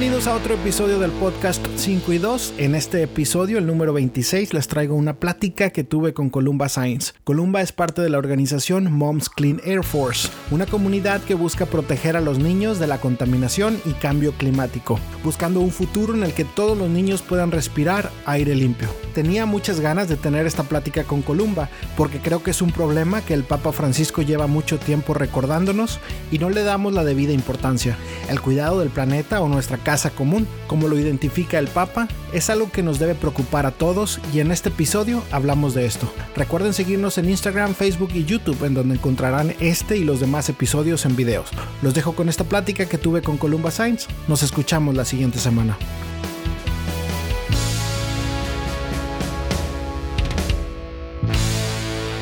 Bienvenidos a otro episodio del podcast 5 y 2. En este episodio, el número 26, les traigo una plática que tuve con Columba Science. Columba es parte de la organización Moms Clean Air Force, una comunidad que busca proteger a los niños de la contaminación y cambio climático, buscando un futuro en el que todos los niños puedan respirar aire limpio. Tenía muchas ganas de tener esta plática con Columba porque creo que es un problema que el Papa Francisco lleva mucho tiempo recordándonos y no le damos la debida importancia. El cuidado del planeta o nuestra casa común, como lo identifica el Papa, es algo que nos debe preocupar a todos y en este episodio hablamos de esto. Recuerden seguirnos en Instagram, Facebook y YouTube en donde encontrarán este y los demás episodios en videos. Los dejo con esta plática que tuve con Columba Sainz. Nos escuchamos la siguiente semana.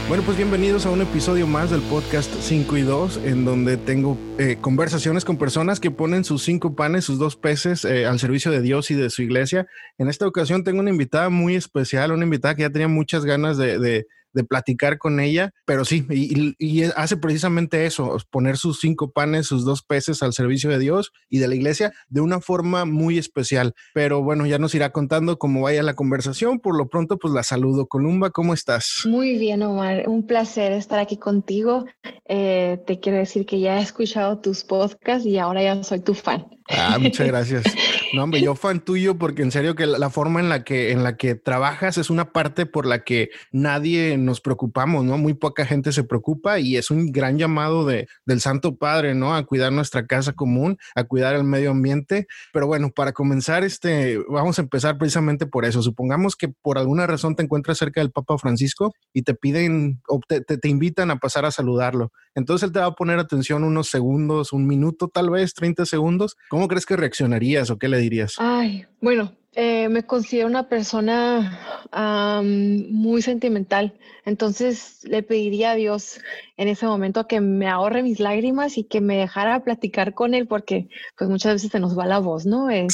Bueno, pues bienvenidos a un episodio más del podcast 5 y 2, en donde tengo eh, conversaciones con personas que ponen sus cinco panes, sus dos peces eh, al servicio de Dios y de su iglesia. En esta ocasión tengo una invitada muy especial, una invitada que ya tenía muchas ganas de de platicar con ella, pero sí, y, hace precisamente eso, poner sus cinco panes, sus dos peces al servicio de Dios y de la iglesia de una forma muy especial. Pero bueno, ya nos irá contando cómo vaya la conversación. Por lo pronto, pues la saludo. Columba, ¿cómo estás? Muy bien, Omar. Un placer estar aquí contigo. Eh, te quiero decir que ya he escuchado tus podcasts y ahora ya soy tu fan. Ah, muchas gracias. No, hombre, yo fan tuyo porque en serio que la, forma en la que en la que trabajas es una parte por la que nadie nos preocupamos, ¿no? Muy poca gente se preocupa y es un gran llamado de, del Santo Padre, ¿no? A cuidar nuestra casa común, a cuidar el medio ambiente. Pero bueno, para comenzar, este, vamos a empezar precisamente por eso. Supongamos que por alguna razón te encuentras cerca del Papa Francisco y te piden o te, te invitan a pasar a saludarlo. Entonces él te va a poner atención unos segundos, un minuto, tal vez 30 segundos ¿Cómo crees que reaccionarías o qué le dirías? Ay, bueno, eh, me considero una persona muy sentimental, entonces le pediría a Dios en ese momento que me ahorre mis lágrimas y que me dejara platicar con él, porque pues muchas veces se nos va la voz, ¿no? Eh,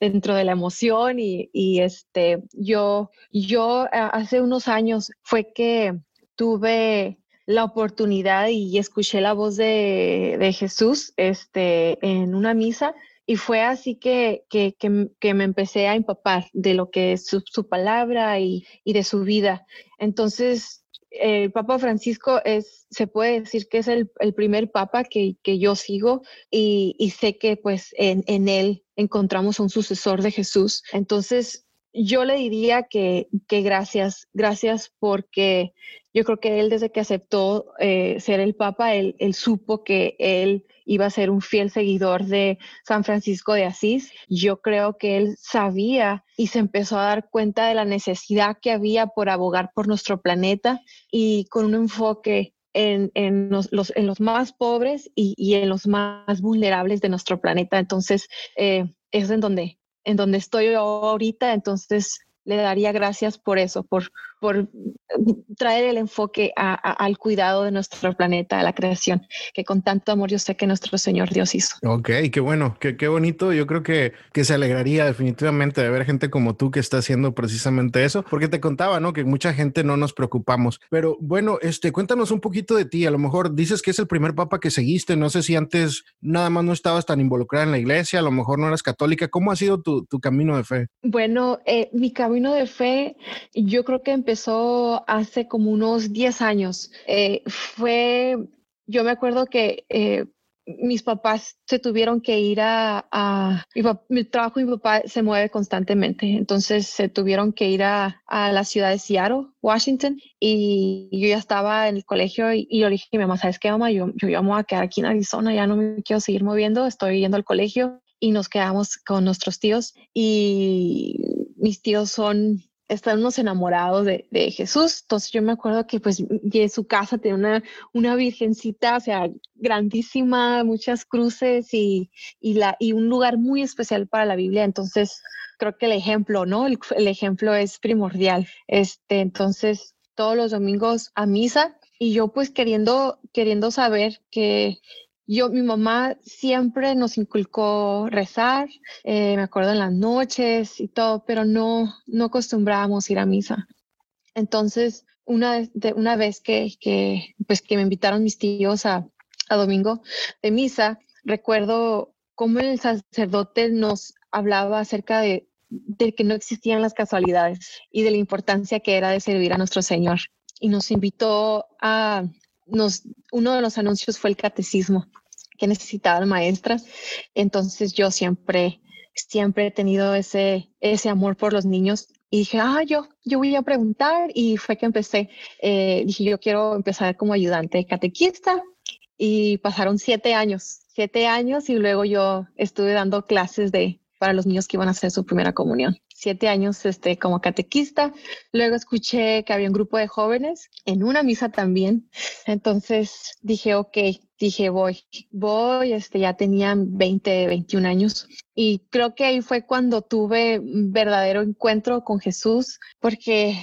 dentro de la emoción y, y, este, yo, yo hace unos años fue que tuve la oportunidad y escuché la voz de, de Jesús este, en una misa y fue así que, que, que, me empecé a empapar de lo que es su, palabra y, y, de su vida. Entonces, el Papa Francisco es, se puede decir que es el, el primer Papa que, yo sigo y, y, sé que pues en, en él encontramos un sucesor de Jesús. Entonces, yo le diría que, que gracias, gracias porque yo creo que él desde que aceptó eh, ser el Papa, él supo que él iba a ser un fiel seguidor de San Francisco de Asís. Yo creo que él sabía y se empezó a dar cuenta de la necesidad que había por abogar por nuestro planeta y con un enfoque en, en, los, en los, más pobres y, y, en los más vulnerables de nuestro planeta. Entonces, eh, es en donde, en donde estoy ahorita. Entonces, le daría gracias por eso, por, por traer el enfoque al cuidado de nuestro planeta, a la creación, que con tanto amor yo sé que nuestro Señor Dios hizo. Ok, qué bueno, qué, qué bonito. Yo creo que, que se alegraría definitivamente de ver gente como tú que está haciendo precisamente eso, porque te contaba, ¿no? Que mucha gente no nos preocupamos. Pero bueno, este, cuéntanos un poquito de ti. A lo mejor dices que es el primer papa que seguiste. No sé si antes nada más no estabas tan involucrada en la iglesia, a lo mejor no eras católica. ¿Cómo ha sido tu, tu camino de fe? Bueno, eh, mi camino de fe, yo creo que empezó hace como unos 10 años. Eh, fue, yo me acuerdo que eh, mis papás se tuvieron que ir a, a mi, trabajo y mi papá se mueve constantemente, entonces se tuvieron que ir a, a, la ciudad de Seattle, Washington, y yo ya estaba en el colegio y, yo le dije mi mamá, ¿sabes qué, mamá? Yo, yo me voy a quedar aquí en Arizona, ya no me quiero seguir moviendo, estoy yendo al colegio y nos quedamos con nuestros tíos y mis tíos son están unos enamorados de, de, Jesús. Entonces yo me acuerdo que pues en su casa tenía una, una virgencita, o sea, grandísima, muchas cruces y, y, la, y un lugar muy especial para la Biblia. Entonces creo que el ejemplo, ¿no? El, el ejemplo es primordial. Este, entonces todos los domingos a misa y yo pues queriendo, queriendo saber que yo, mi mamá siempre nos inculcó rezar, eh, me acuerdo en las noches y todo, pero no, no acostumbrábamos ir a misa. Entonces, una, de, una vez que, que, pues, que me invitaron mis tíos a, a domingo de misa, recuerdo cómo el sacerdote nos hablaba acerca de, de que no existían las casualidades y de la importancia que era de servir a nuestro Señor. Y nos invitó a, nos, uno de los anuncios fue el catecismo que necesitaban maestras. Entonces yo siempre, siempre he tenido ese, ese amor por los niños y dije, ah, yo, yo voy a preguntar y fue que empecé, eh, dije, yo quiero empezar como ayudante catequista y pasaron siete años, siete años y luego yo estuve dando clases de, para los niños que iban a hacer su primera comunión. Siete años este, como catequista. Luego escuché que había un grupo de jóvenes en una misa también. Entonces dije, ok, dije, voy, voy, este, ya tenían 20, 21 años. Y creo que ahí fue cuando tuve verdadero encuentro con Jesús, porque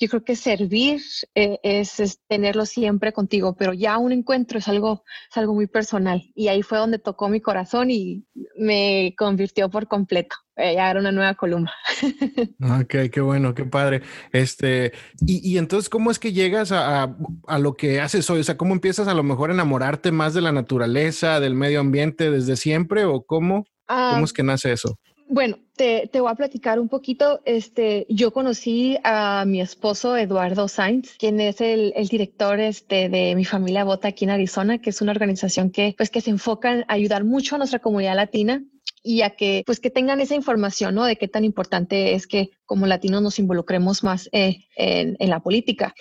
yo creo que servir eh, es, tenerlo siempre contigo, pero ya un encuentro es algo, es algo muy personal. Y ahí fue donde tocó mi corazón y me convirtió por completo. Eh, ya era una nueva columna. ok, qué bueno, qué padre. Este, y, y entonces, ¿cómo es que llegas a, a, lo que haces hoy? O sea, ¿cómo empiezas a lo mejor a enamorarte más de la naturaleza, del medio ambiente desde siempre o cómo? ¿Cómo es ah, que nace eso? Bueno, te, te, voy a platicar un poquito. Este, yo conocí a mi esposo Eduardo Sainz, quien es el, el, director este, de mi familia Bota aquí en Arizona, que es una organización que, pues, que se enfoca en ayudar mucho a nuestra comunidad latina y a que pues que tengan esa información, ¿no? De qué tan importante es que como latinos nos involucremos más eh, en, en, la política.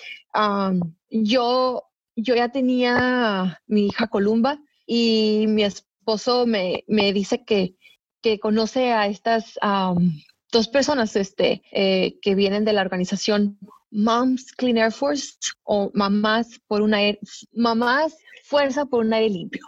yo, yo ya tenía mi hija Columba y mi esposo me, me dice que, que conoce a estas dos personas este, eh, que vienen de la organización Moms Clean Air Force o Mamás por una Mamás Fuerza por un aire limpio.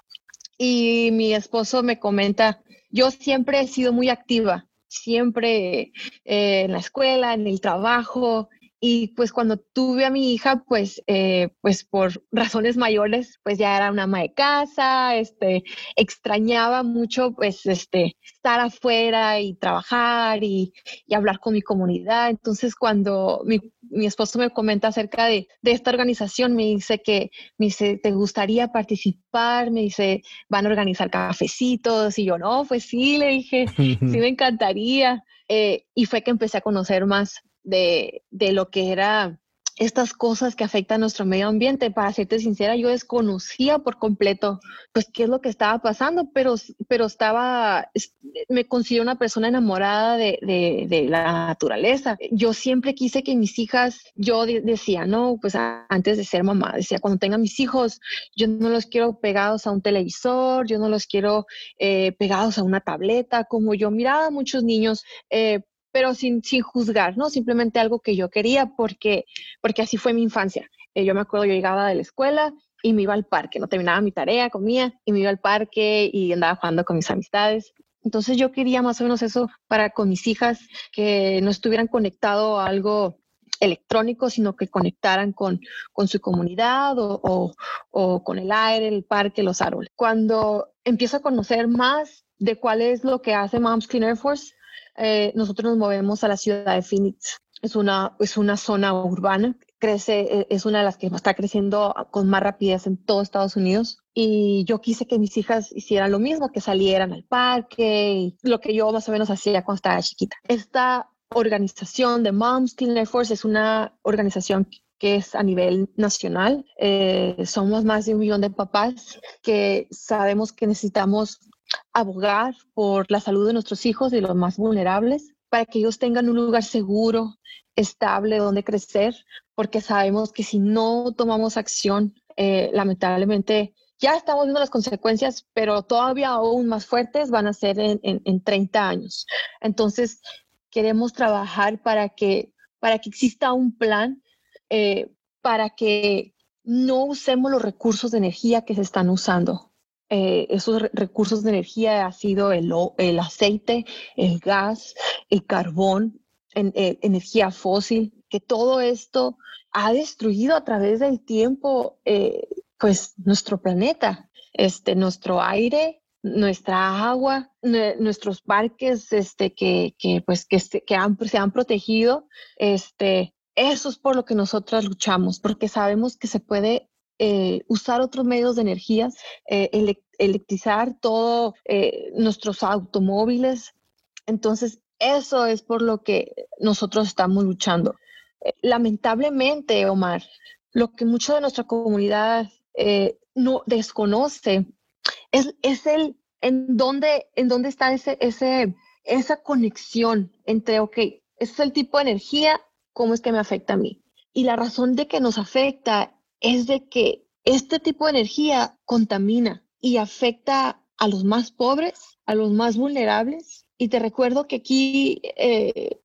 Y mi esposo me comenta, yo siempre he sido muy activa, siempre eh, en la escuela, en el trabajo, y pues cuando tuve a mi hija, pues, eh, pues por razones mayores, pues ya era una ama de casa, este, extrañaba mucho, pues, este, estar afuera y trabajar y, y hablar con mi comunidad. Entonces, cuando mi, mi esposo me comenta acerca de, de, esta organización, me dice que, me dice, ¿te gustaría participar? Me dice, van a organizar cafecitos. Y yo, no, pues sí, le dije, sí me encantaría. Eh, y fue que empecé a conocer más de, de lo que era estas cosas que afectan a nuestro medio ambiente. Para serte sincera, yo desconocía por completo, pues, qué es lo que estaba pasando, pero, pero estaba, me considero una persona enamorada de, de, la naturaleza. Yo siempre quise que mis hijas, yo decía, no, pues antes de ser mamá, decía, cuando tenga mis hijos, yo no los quiero pegados a un televisor, yo no los quiero eh, pegados a una tableta, como yo miraba a muchos niños. Eh, pero sin, sin juzgar, ¿no? Simplemente algo que yo quería porque, porque así fue mi infancia. Eh, yo me acuerdo, yo llegaba de la escuela y me iba al parque, no terminaba mi tarea, comía y me iba al parque y andaba jugando con mis amistades. Entonces yo quería más o menos eso para con mis hijas, que no estuvieran conectados a algo electrónico, sino que conectaran con, con su comunidad o, o, o, con el aire, el parque, los árboles. Cuando empiezo a conocer más de cuál es lo que hace Moms Clean Air Force, eh, nosotros nos movemos a la ciudad de Phoenix. Es una, es una zona urbana, crece, e, es una de las que está creciendo con más rapidez en todo Estados Unidos. Y yo quise que mis hijas hicieran lo mismo, que salieran al parque, y lo que yo más o menos hacía cuando estaba chiquita. Esta organización de Moms Clean Air Force es una organización que es a nivel nacional. Eh, somos más de un millón de papás que sabemos que necesitamos abogar por la salud de nuestros hijos y los más vulnerables, para que ellos tengan un lugar seguro, estable donde crecer, porque sabemos que si no tomamos acción, eh, lamentablemente ya estamos viendo las consecuencias, pero todavía aún más fuertes van a ser en, en, 30 años. Entonces, queremos trabajar para que, para que exista un plan eh, para que no usemos los recursos de energía que se están usando. Eh, esos recursos de energía ha sido el, el aceite, el gas, el carbón, en, eh, energía fósil, que todo esto ha destruido a través del tiempo eh, pues nuestro planeta, este, nuestro aire, nuestra agua, nuestros parques este, que, que pues, que, que han, se han protegido. Este, eso es por lo que nosotros luchamos, porque sabemos que se puede eh, usar otros medios de energía, eh, electrizar todos nuestros automóviles. Entonces, eso es por lo que nosotros estamos luchando. lamentablemente, Omar, lo que mucha de nuestra comunidad no desconoce es, es el en dónde, en dónde está ese, ese, esa conexión entre, ok, ese es el tipo de energía, ¿cómo es que me afecta a mí? Y la razón de que nos afecta es de que este tipo de energía contamina y afecta a los más pobres, a los más vulnerables. Y te recuerdo que aquí eh,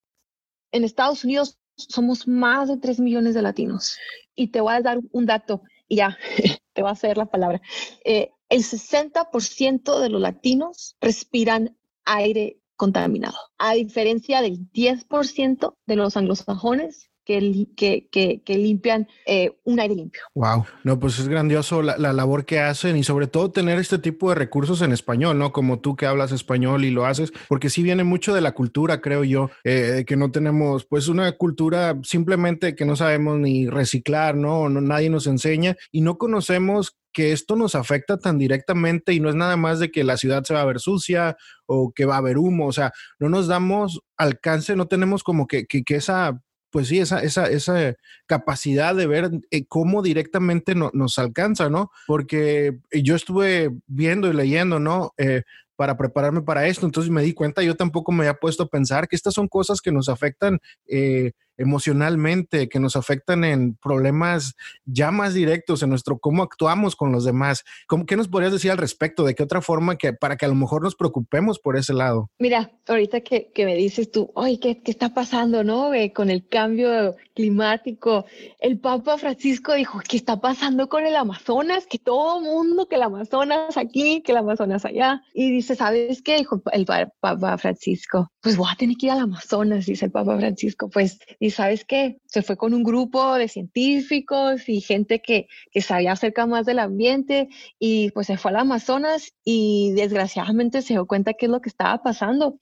en Estados Unidos somos más de 3 millones de latinos. Y te voy a dar un dato y ya, te va a hacer la palabra. Eh, el 60% de los latinos respiran aire contaminado, a diferencia del 10% de los anglosajones que, limpian eh, un aire limpio. Wow, no, pues es grandioso la, labor que hacen y sobre todo tener este tipo de recursos en español, ¿no? Como tú que hablas español y lo haces, porque sí viene mucho de la cultura, creo yo, eh, que no tenemos pues una cultura simplemente que no sabemos ni reciclar, ¿no? no nadie nos enseña y no conocemos que esto nos afecta tan directamente y no es nada más de que la ciudad se va a ver sucia o que va a haber humo, o sea, no nos damos alcance, no tenemos como que, que, que esa pues sí, esa, esa, esa capacidad de ver eh, cómo directamente nos alcanza, ¿no? Porque yo estuve viendo y leyendo, ¿no? Eh, para prepararme para esto, entonces me di cuenta, yo tampoco me había puesto a pensar que estas son cosas que nos afectan eh, emocionalmente, que nos afectan en problemas ya más directos, en nuestro cómo actuamos con los demás. ¿Cómo, ¿Qué nos podrías decir al respecto? ¿De qué otra forma que para que a lo mejor nos preocupemos por ese lado? Mira, ahorita que, que me dices tú, oye, ¿qué, ¿qué, está pasando, no? con el cambio climático. El Papa Francisco dijo, ¿qué está pasando con el Amazonas? Que todo mundo, que el Amazonas aquí, que el Amazonas allá. Y dice, ¿sabes qué? Dijo el Papa Francisco, pues voy a tener que ir al Amazonas, dice el Papa Francisco. Pues y sabes qué, se fue con un grupo de científicos y gente que, que sabía acerca más del ambiente y pues se fue al Amazonas y desgraciadamente se dio cuenta qué es lo que estaba pasando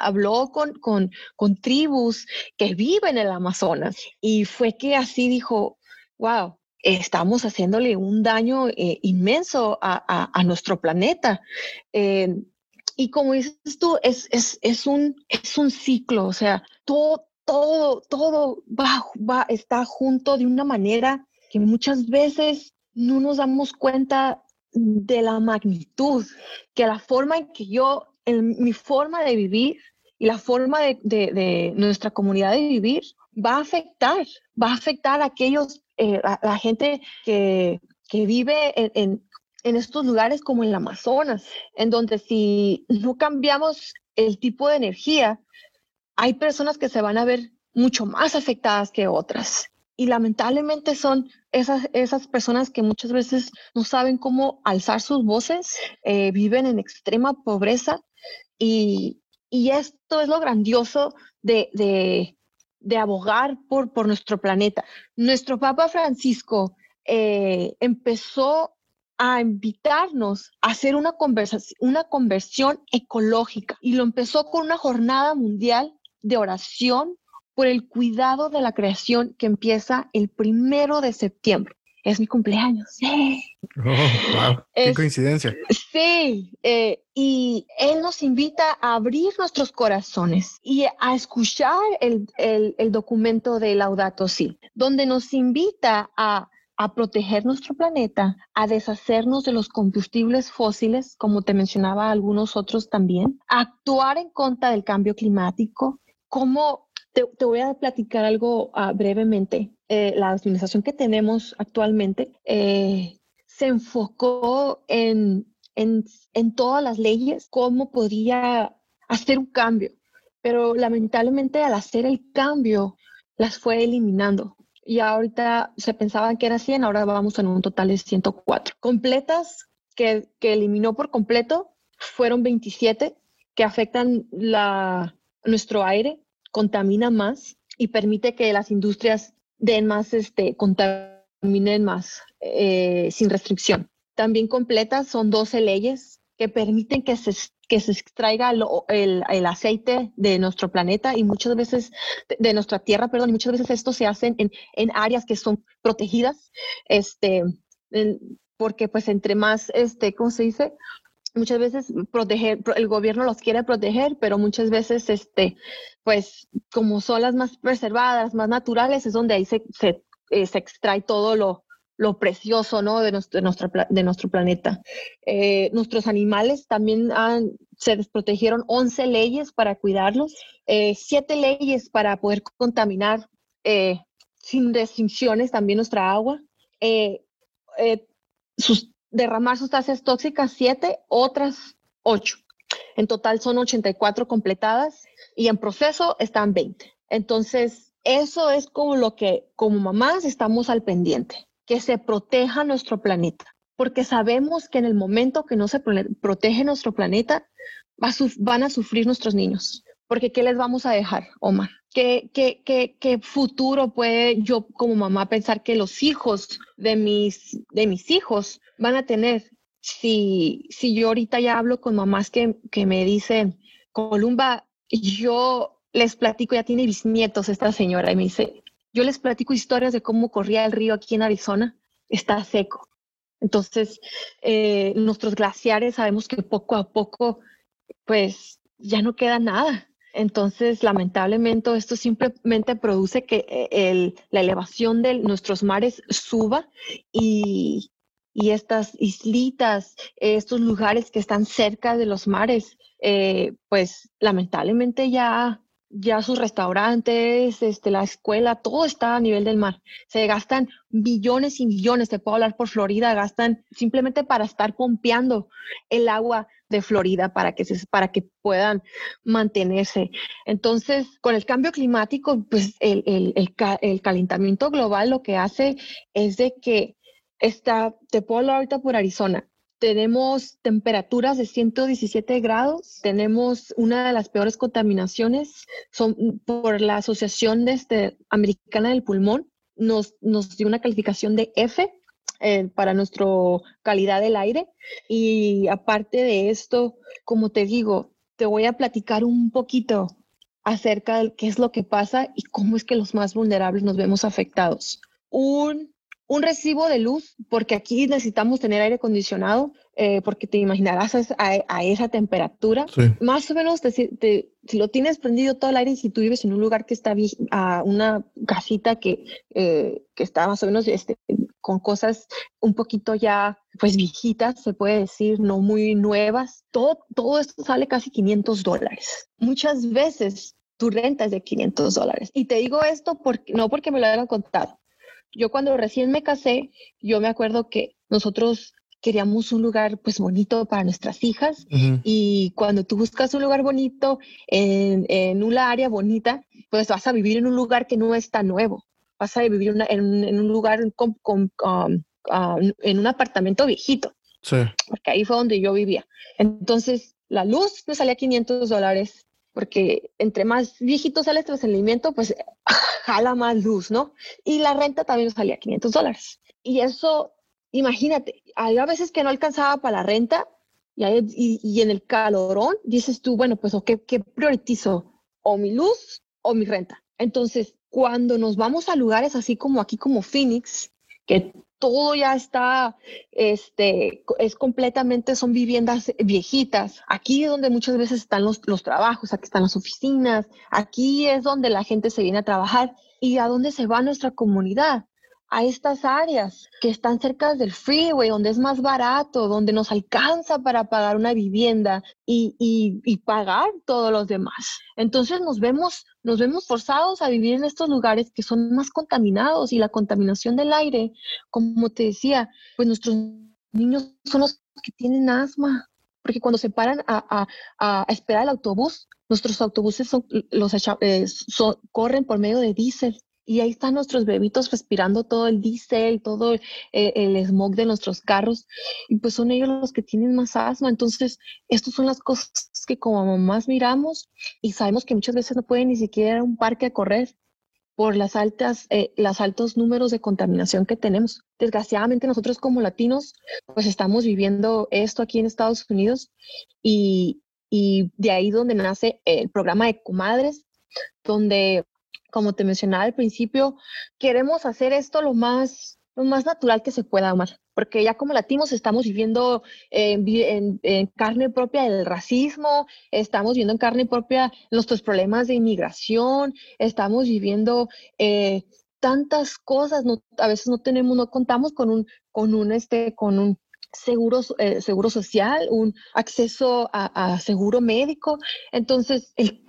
habló con, con, con, tribus que viven en el Amazonas y fue que así dijo, wow, estamos haciéndole un daño eh, inmenso a, a, nuestro planeta. Eh, y como dices tú, es, es, es, un, es un ciclo, o sea, todo, todo, todo va, va, está junto de una manera que muchas veces no nos damos cuenta de la magnitud, que la forma en que yo, en mi forma de vivir y la forma de, de, nuestra comunidad de vivir va a afectar, va a afectar a aquellos, eh, a, la gente que, que vive en, en estos lugares como en el Amazonas, en donde si no cambiamos el tipo de energía, hay personas que se van a ver mucho más afectadas que otras. Y lamentablemente son esas, esas personas que muchas veces no saben cómo alzar sus voces, eh, viven en extrema pobreza y, y, esto es lo grandioso de, de, de abogar por, por, nuestro planeta. Nuestro Papa Francisco eh, empezó a invitarnos a hacer una, una conversión ecológica y lo empezó con una jornada mundial de oración por el cuidado de la creación que empieza el primero de septiembre. Es mi cumpleaños. Oh, wow. Qué coincidencia. Sí, eh, y Él nos invita a abrir nuestros corazones y a escuchar el, el, el documento de Laudato Si, donde nos invita a a proteger nuestro planeta, a deshacernos de los combustibles fósiles, como te mencionaba algunos otros también, a actuar en contra del cambio climático, como te, voy a platicar algo ah, brevemente. Eh, la administración que tenemos actualmente eh, se enfocó en, en, en todas las leyes, cómo podía hacer un cambio, pero lamentablemente al hacer el cambio las fue eliminando y ahorita se pensaban que era 100, ahora vamos en un total de 104. Completas que, que eliminó por completo fueron 27 que afectan la, nuestro aire, contamina más y permite que las industrias den más, este, contaminen más eh, sin restricción. También completas son 12 leyes que permiten que se que se extraiga el, el, aceite de nuestro planeta y muchas veces, de, nuestra tierra, perdón, y muchas veces esto se hace en, en áreas que son protegidas. Este, porque pues entre más, este, ¿cómo se dice? Muchas veces proteger, el gobierno los quiere proteger, pero muchas veces, este, pues como son las más preservadas, más naturales, es donde ahí se, se, eh, se extrae todo lo, lo precioso ¿no? de, nuestro, de, nuestro, planeta. Eh, nuestros animales también han, se desprotegieron 11 leyes para cuidarlos, eh, 7 leyes para poder contaminar eh, sin restricciones también nuestra agua, sus, derramar sustancias tóxicas 7, otras 8. En total son 84 completadas y en proceso están 20. Entonces, eso es como lo que como mamás estamos al pendiente que se proteja nuestro planeta, porque sabemos que en el momento que no se protege nuestro planeta, van a sufrir nuestros niños. Porque ¿qué les vamos a dejar, Omar? ¿Qué, futuro puede yo como mamá pensar que los hijos de mis, de mis hijos van a tener si, si yo ahorita ya hablo con mamás que, que me dicen, Columba, yo les platico, ya tiene bisnietos esta señora, y me dice, yo les platico historias de cómo corría el río aquí en Arizona, está seco. Entonces, eh, nuestros glaciares sabemos que poco a poco, pues ya no queda nada. Entonces, lamentablemente, esto simplemente produce que eh, la elevación de nuestros mares suba y, estas islitas, estos lugares que están cerca de los mares, eh, pues lamentablemente ya ya sus restaurantes, este, la escuela, todo está a nivel del mar. Se gastan billones y millones, te puedo hablar por Florida, gastan simplemente para estar pompeando el agua de Florida para que, se, para que puedan mantenerse. Entonces, con el cambio climático, pues el, el, el, calentamiento global lo que hace es de que está, te puedo hablar ahorita por Arizona, tenemos temperaturas de 117 grados, tenemos una de las peores contaminaciones, son por la Asociación este, Americana del Pulmón, nos, nos dio una calificación de F eh, para nuestra calidad del aire. Y aparte de esto, como te digo, te voy a platicar un poquito acerca de qué es lo que pasa y cómo es que los más vulnerables nos vemos afectados. Un un recibo de luz, porque aquí necesitamos tener aire acondicionado, eh, porque te imaginarás a, esa temperatura. Más o menos, si lo tienes prendido todo el aire, si tú vives en un lugar que está a una casita que, eh, que está más o menos este, con cosas un poquito ya, pues viejitas, se puede decir, no muy nuevas, todo, todo esto sale casi 500 dólares. Muchas veces tu renta es de 500 dólares. Y te digo esto porque, no porque me lo hayan contado, yo cuando recién me casé, yo me acuerdo que nosotros queríamos un lugar pues bonito para nuestras hijas y cuando tú buscas un lugar bonito en, en, una área bonita, pues vas a vivir en un lugar que no es tan nuevo, vas a vivir en, un lugar con, con, um, um, en un apartamento viejito, sí. porque ahí fue donde yo vivía. Entonces la luz me salía 500 dólares, porque entre más viejito sale el estacionamiento, pues jala más luz, ¿no? Y la renta también salía 500 dólares. Y eso, imagínate, hay a veces que no alcanzaba para la renta y, y, en el calorón dices tú, bueno, pues, ¿qué, ¿qué priorizo? ¿O mi luz o mi renta? Entonces, cuando nos vamos a lugares así como aquí, como Phoenix, que todo ya está, este, es completamente, son viviendas viejitas. Aquí es donde muchas veces están los, los trabajos, aquí están las oficinas, aquí es donde la gente se viene a trabajar y a dónde se va nuestra comunidad a estas áreas que están cerca del freeway, donde es más barato, donde nos alcanza para pagar una vivienda y, y, pagar todos los demás. Entonces nos vemos, nos vemos forzados a vivir en estos lugares que son más contaminados y la contaminación del aire, como te decía, pues nuestros niños son los que tienen asma, porque cuando se paran a, a, a esperar el autobús, nuestros autobuses son, los eh, corren por medio de diésel y ahí están nuestros bebitos respirando todo el diésel, todo el, el, smog de nuestros carros, y pues son ellos los que tienen más asma. Entonces, estas son las cosas que como mamás miramos y sabemos que muchas veces no pueden ni siquiera ir a un parque a correr por las altas, eh, los altos números de contaminación que tenemos. Desgraciadamente nosotros como latinos, pues estamos viviendo esto aquí en Estados Unidos y, y de ahí donde nace el programa de comadres, donde como te mencionaba al principio, queremos hacer esto lo más, lo más natural que se pueda, Omar, porque ya como latinos estamos viviendo en, carne propia el racismo, estamos viviendo en carne propia nuestros problemas de inmigración, estamos viviendo eh, tantas cosas, no, a veces no tenemos, no contamos con un, con un, este, con un seguro, eh, seguro social, un acceso a, seguro médico. Entonces, el,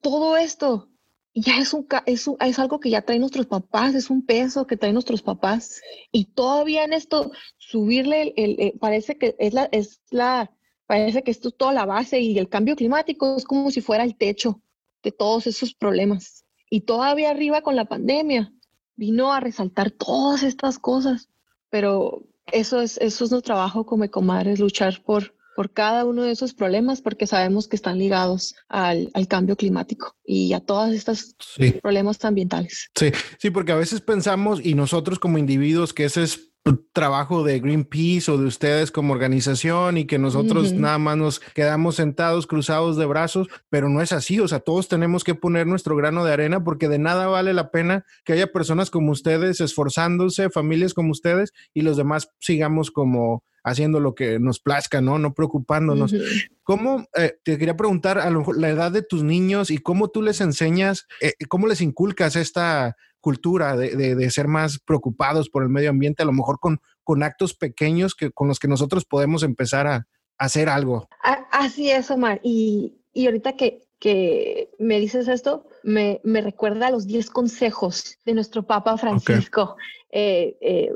todo esto ya es, un, es, es, algo que ya traen nuestros papás, es un peso que traen nuestros papás. Y todavía en esto, subirle, el, parece que es la, es la, parece que esto es toda la base y el cambio climático es como si fuera el techo de todos esos problemas. Y todavía arriba con la pandemia vino a resaltar todas estas cosas. Pero eso es, eso es nuestro trabajo como comadres, luchar por, por cada uno de esos problemas porque sabemos que están ligados al, al cambio climático y a todos estos problemas ambientales. Sí, sí, porque a veces pensamos y nosotros como individuos que ese es trabajo de Greenpeace o de ustedes como organización y que nosotros nada más nos quedamos sentados cruzados de brazos, pero no es así, o sea, todos tenemos que poner nuestro grano de arena porque de nada vale la pena que haya personas como ustedes esforzándose, familias como ustedes y los demás sigamos como haciendo lo que nos plazca, ¿no? No preocupándonos. ¿Cómo, eh, te quería preguntar a lo mejor la edad de tus niños y cómo tú les enseñas, eh, cómo les inculcas esta cultura de, ser más preocupados por el medio ambiente, a lo mejor con, con actos pequeños que, con los que nosotros podemos empezar a, hacer algo. Así es, Omar. Y, y ahorita que, que me dices esto, me, me recuerda a los 10 consejos de nuestro Papa Francisco. Eh, eh,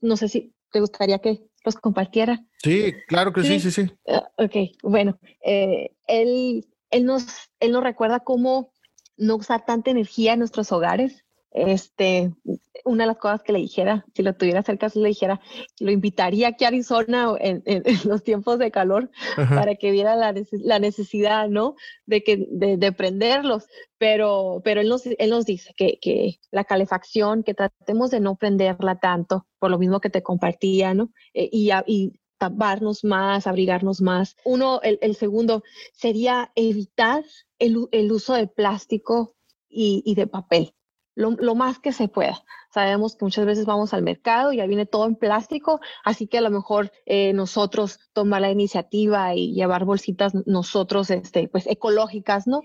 no sé si te gustaría que los compartiera. Sí, claro que sí, sí, sí. Ah, ok, bueno, eh, él, él, nos, él nos recuerda cómo no usar tanta energía en nuestros hogares, este, una de las cosas que le dijera, si lo tuviera cerca, le dijera, lo invitaría aquí a Arizona en, los tiempos de calor para que viera la, la, necesidad, ¿no? De, que, de, prenderlos. Pero, pero él, nos, él nos dice que, que, la calefacción, que tratemos de no prenderla tanto, por lo mismo que te compartía, ¿no? Eh, y, y taparnos más, abrigarnos más. Uno, el, el segundo sería evitar el, el, uso de plástico y, y de papel lo, más que se pueda. Sabemos que muchas veces vamos al mercado y ya viene todo en plástico, así que a lo mejor eh, nosotros tomar la iniciativa y llevar bolsitas nosotros, este, pues ecológicas, ¿no?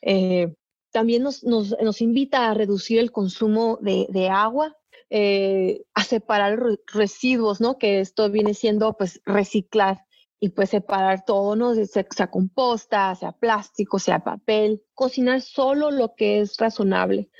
Eh, también nos, nos, nos, invita a reducir el consumo de, de agua, eh, a separar residuos, ¿no? Que esto viene siendo, pues, reciclar y pues separar todo, ¿no? Sea, composta, sea plástico, sea papel. Cocinar solo lo que es razonable.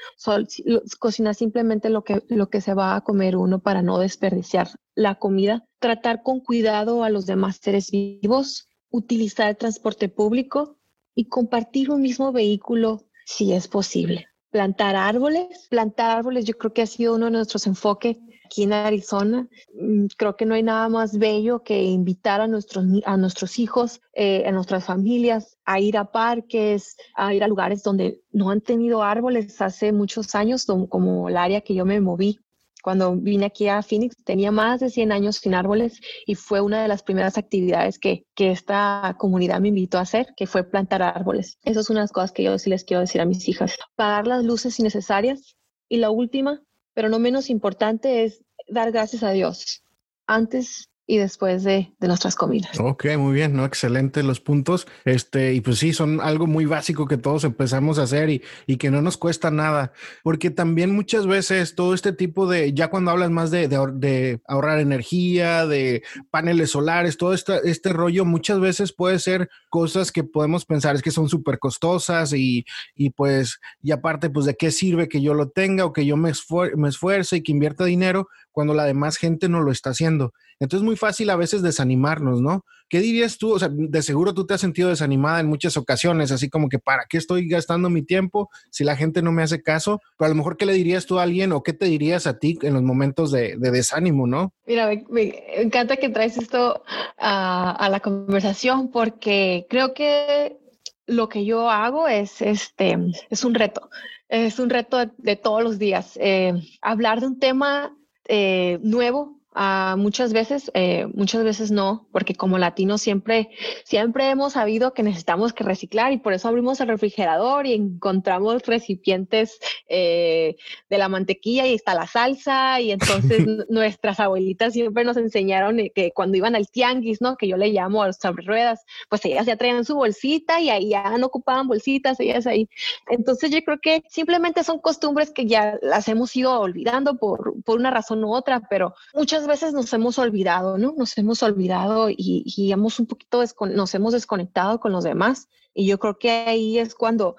cocinar simplemente lo que, lo que se va a comer uno para no desperdiciar la comida. Tratar con cuidado a los demás seres vivos. Utilizar el transporte público y compartir un mismo vehículo si es posible. Plantar árboles. Plantar árboles yo creo que ha sido uno de nuestros enfoques aquí en Arizona. Mm, creo que no hay nada más bello que invitar a nuestros, a nuestros hijos, eh, a nuestras familias, a ir a parques, a ir a lugares donde no han tenido árboles hace muchos años, como, el área que yo me moví. Cuando vine aquí a Phoenix tenía más de 100 años sin árboles y fue una de las primeras actividades que, que esta comunidad me invitó a hacer, que fue plantar árboles. Eso es una de las cosas que yo sí les quiero decir a mis hijas. Pagar las luces innecesarias. Y la última, pero no menos importante es dar gracias a Dios antes y después de, nuestras comidas. Ok, muy bien, ¿no? Excelente los puntos. Este, y pues sí, son algo muy básico que todos empezamos a hacer y, y que no nos cuesta nada, porque también muchas veces todo este tipo de, ya cuando hablas más de, de, ahorrar energía, de paneles solares, todo este, este rollo, muchas veces puede ser cosas que podemos pensar es que son súper costosas y, y pues, y aparte, pues de qué sirve que yo lo tenga o que yo me, me esfuerce y que invierta dinero cuando la demás gente no lo está haciendo. Entonces es muy fácil a veces desanimarnos, ¿no? ¿Qué dirías tú? O sea, de seguro tú te has sentido desanimada en muchas ocasiones, así como que ¿para qué estoy gastando mi tiempo si la gente no me hace caso? Pero a lo mejor, ¿qué le dirías tú a alguien o qué te dirías a ti en los momentos de, desánimo, no? Mira, me, encanta que traes esto a, la conversación porque creo que lo que yo hago es, este, es un reto. Es un reto de, todos los días. Eh, hablar de un tema eh, nuevo Ah, muchas veces, eh, muchas veces no, porque como latinos siempre, siempre hemos sabido que necesitamos que reciclar y por eso abrimos el refrigerador y encontramos recipientes eh, de la mantequilla y está la salsa y entonces nuestras abuelitas siempre nos enseñaron que cuando iban al tianguis, ¿no? Que yo le llamo a los sobre ruedas, pues ellas ya traían su bolsita y ahí ya no ocupaban bolsitas, ellas ahí. Entonces yo creo que simplemente son costumbres que ya las hemos ido olvidando por, por una razón u otra, pero muchas veces nos hemos olvidado, ¿no? Nos hemos olvidado y, y hemos un poquito, nos hemos desconectado con los demás. Y yo creo que ahí es cuando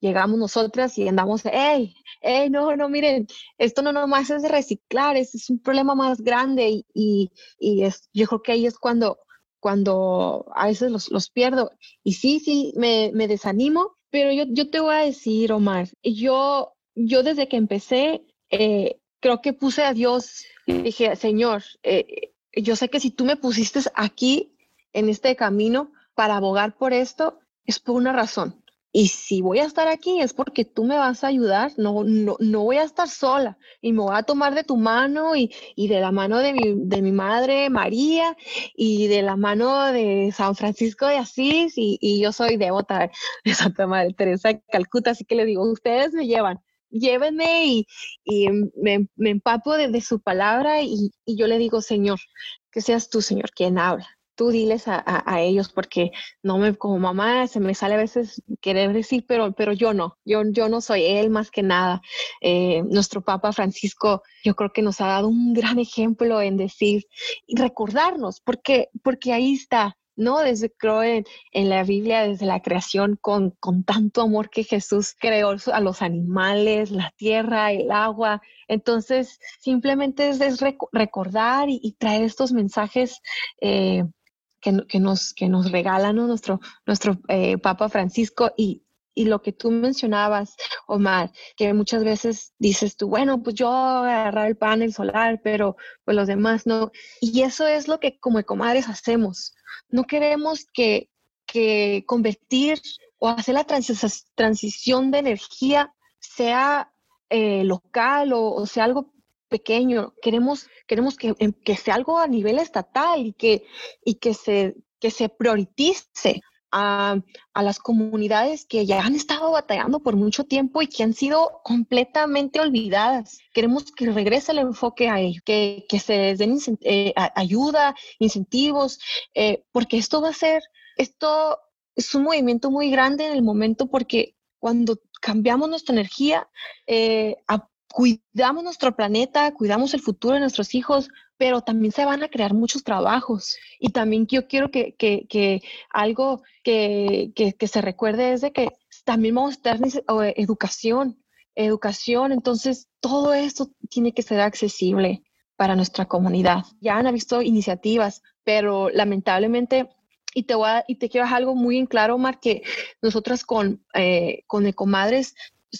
llegamos nosotras y andamos, hey, hey, no, no, miren, esto no nomás es reciclar, es, es un problema más grande y, y, y, es, yo creo que ahí es cuando, cuando a veces los, los pierdo. Y sí, sí, me, me desanimo, pero yo, yo te voy a decir, Omar, yo, yo desde que empecé, eh, creo que puse a Dios dije, Señor, eh, yo sé que si tú me pusiste aquí en este camino para abogar por esto, es por una razón. Y si voy a estar aquí es porque tú me vas a ayudar, no, no, no voy a estar sola. Y me voy a tomar de tu mano y, y de la mano de mi, de mi, madre María y de la mano de San Francisco de Asís y, y yo soy devota de Santa Madre Teresa de Calcuta, así que le digo, ustedes me llevan, llévenme y, me, empapo de, su palabra y, yo le digo, Señor, que seas tú, Señor, quien habla. Tú diles a, ellos porque no me, como mamá, se me sale a veces querer decir, pero, pero yo no, yo, yo no soy él más que nada. Eh, nuestro Papa Francisco, yo creo que nos ha dado un gran ejemplo en decir y recordarnos, porque, porque ahí está, ¿no? Desde creo en, la Biblia, desde la creación, con, con tanto amor que Jesús creó a los animales, la tierra, el agua. Entonces, simplemente es, es rec recordar y, traer estos mensajes eh, que, que, nos, que nos regalan ¿no? nuestro, nuestro eh, Papa Francisco y, y lo que tú mencionabas, Omar, que muchas veces dices tú, bueno, pues yo agarrar el panel solar, pero pues los demás no. Y eso es lo que como comadres hacemos. No queremos que, que convertir o hacer la transición de energía sea eh, local o, sea algo pequeño. Queremos, queremos que, que, sea algo a nivel estatal y que, y que, se, que se priorice a, las comunidades que ya han estado batallando por mucho tiempo y que han sido completamente olvidadas. Queremos que regrese el enfoque a ello, que, que se les den eh, ayuda, incentivos, eh, porque esto va a ser, esto es un movimiento muy grande en el momento porque cuando cambiamos nuestra energía, eh, cuidamos nuestro planeta, cuidamos el futuro de nuestros hijos, pero también se van a crear muchos trabajos. Y también yo quiero que, que, algo que, que, se recuerde es de que también vamos a tener educación, educación. Entonces, todo esto tiene que ser accesible para nuestra comunidad. Ya han visto iniciativas, pero lamentablemente y te, voy a, y te quiero dejar algo muy en claro, Omar, que nosotras con, eh, con Ecomadres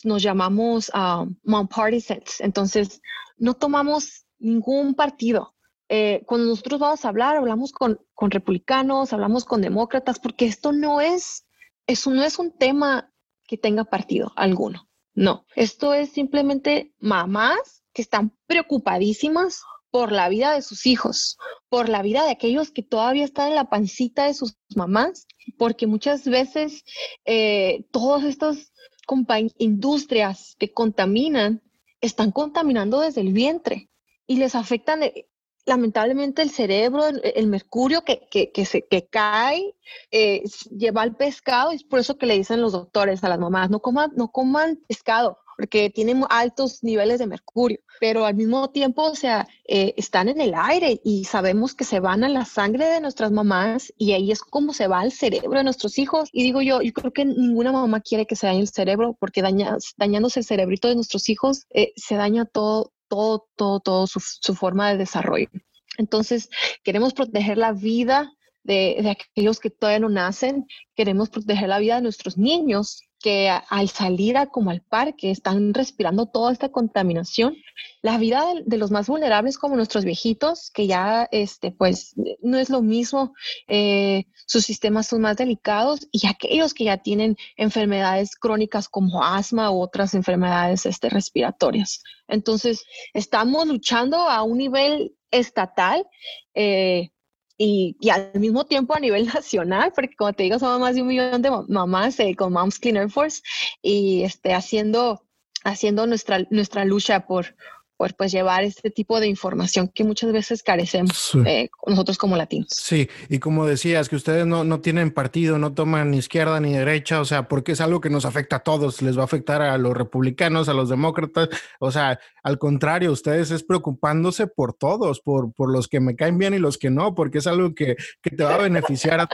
nos llamamos uh, Mom Party Sets. Entonces, no tomamos ningún partido. Eh, cuando nosotros vamos a hablar, hablamos con, con, republicanos, hablamos con demócratas, porque esto no es, eso no es un tema que tenga partido alguno. No, esto es simplemente mamás que están preocupadísimas por la vida de sus hijos, por la vida de aquellos que todavía están en la pancita de sus mamás, porque muchas veces eh, todos estos industrias que contaminan están contaminando desde el vientre y les afectan eh, lamentablemente el cerebro, el, el mercurio que, que, que, se, que cae, eh, lleva al pescado y es por eso que le dicen los doctores a las mamás, no coman, no coman pescado porque tienen altos niveles de mercurio, pero al mismo tiempo, o sea, eh, están en el aire y sabemos que se van a la sangre de nuestras mamás y ahí es como se va al cerebro de nuestros hijos. Y digo yo, yo creo que ninguna mamá quiere que se dañe el cerebro porque daña, dañándose el cerebrito de nuestros hijos, eh, se daña todo, todo, todo, su forma de desarrollo. Entonces, queremos proteger la vida de, aquellos que todavía no nacen, queremos proteger la vida de nuestros niños que al salir a, como al parque están respirando toda esta contaminación. La vida de, los más vulnerables como nuestros viejitos, que ya este, pues no es lo mismo, eh, sus sistemas son más delicados y aquellos que ya tienen enfermedades crónicas como asma u otras enfermedades este, respiratorias. Entonces, estamos luchando a un nivel estatal. Eh, y, al mismo tiempo a nivel nacional, porque como te digo, somos más de un millón de mamás eh, con Moms Clean Air Force y este, haciendo, haciendo nuestra, nuestra lucha por, por pues llevar este tipo de información que muchas veces carecemos eh, nosotros como latinos. Sí, y como decías, que ustedes no, no tienen partido, no toman ni izquierda ni derecha, o sea, porque es algo que nos afecta a todos, les va a afectar a los republicanos, a los demócratas, o sea, al contrario, ustedes es preocupándose por todos, por, por los que me caen bien y los que no, porque es algo que, que te va a beneficiar a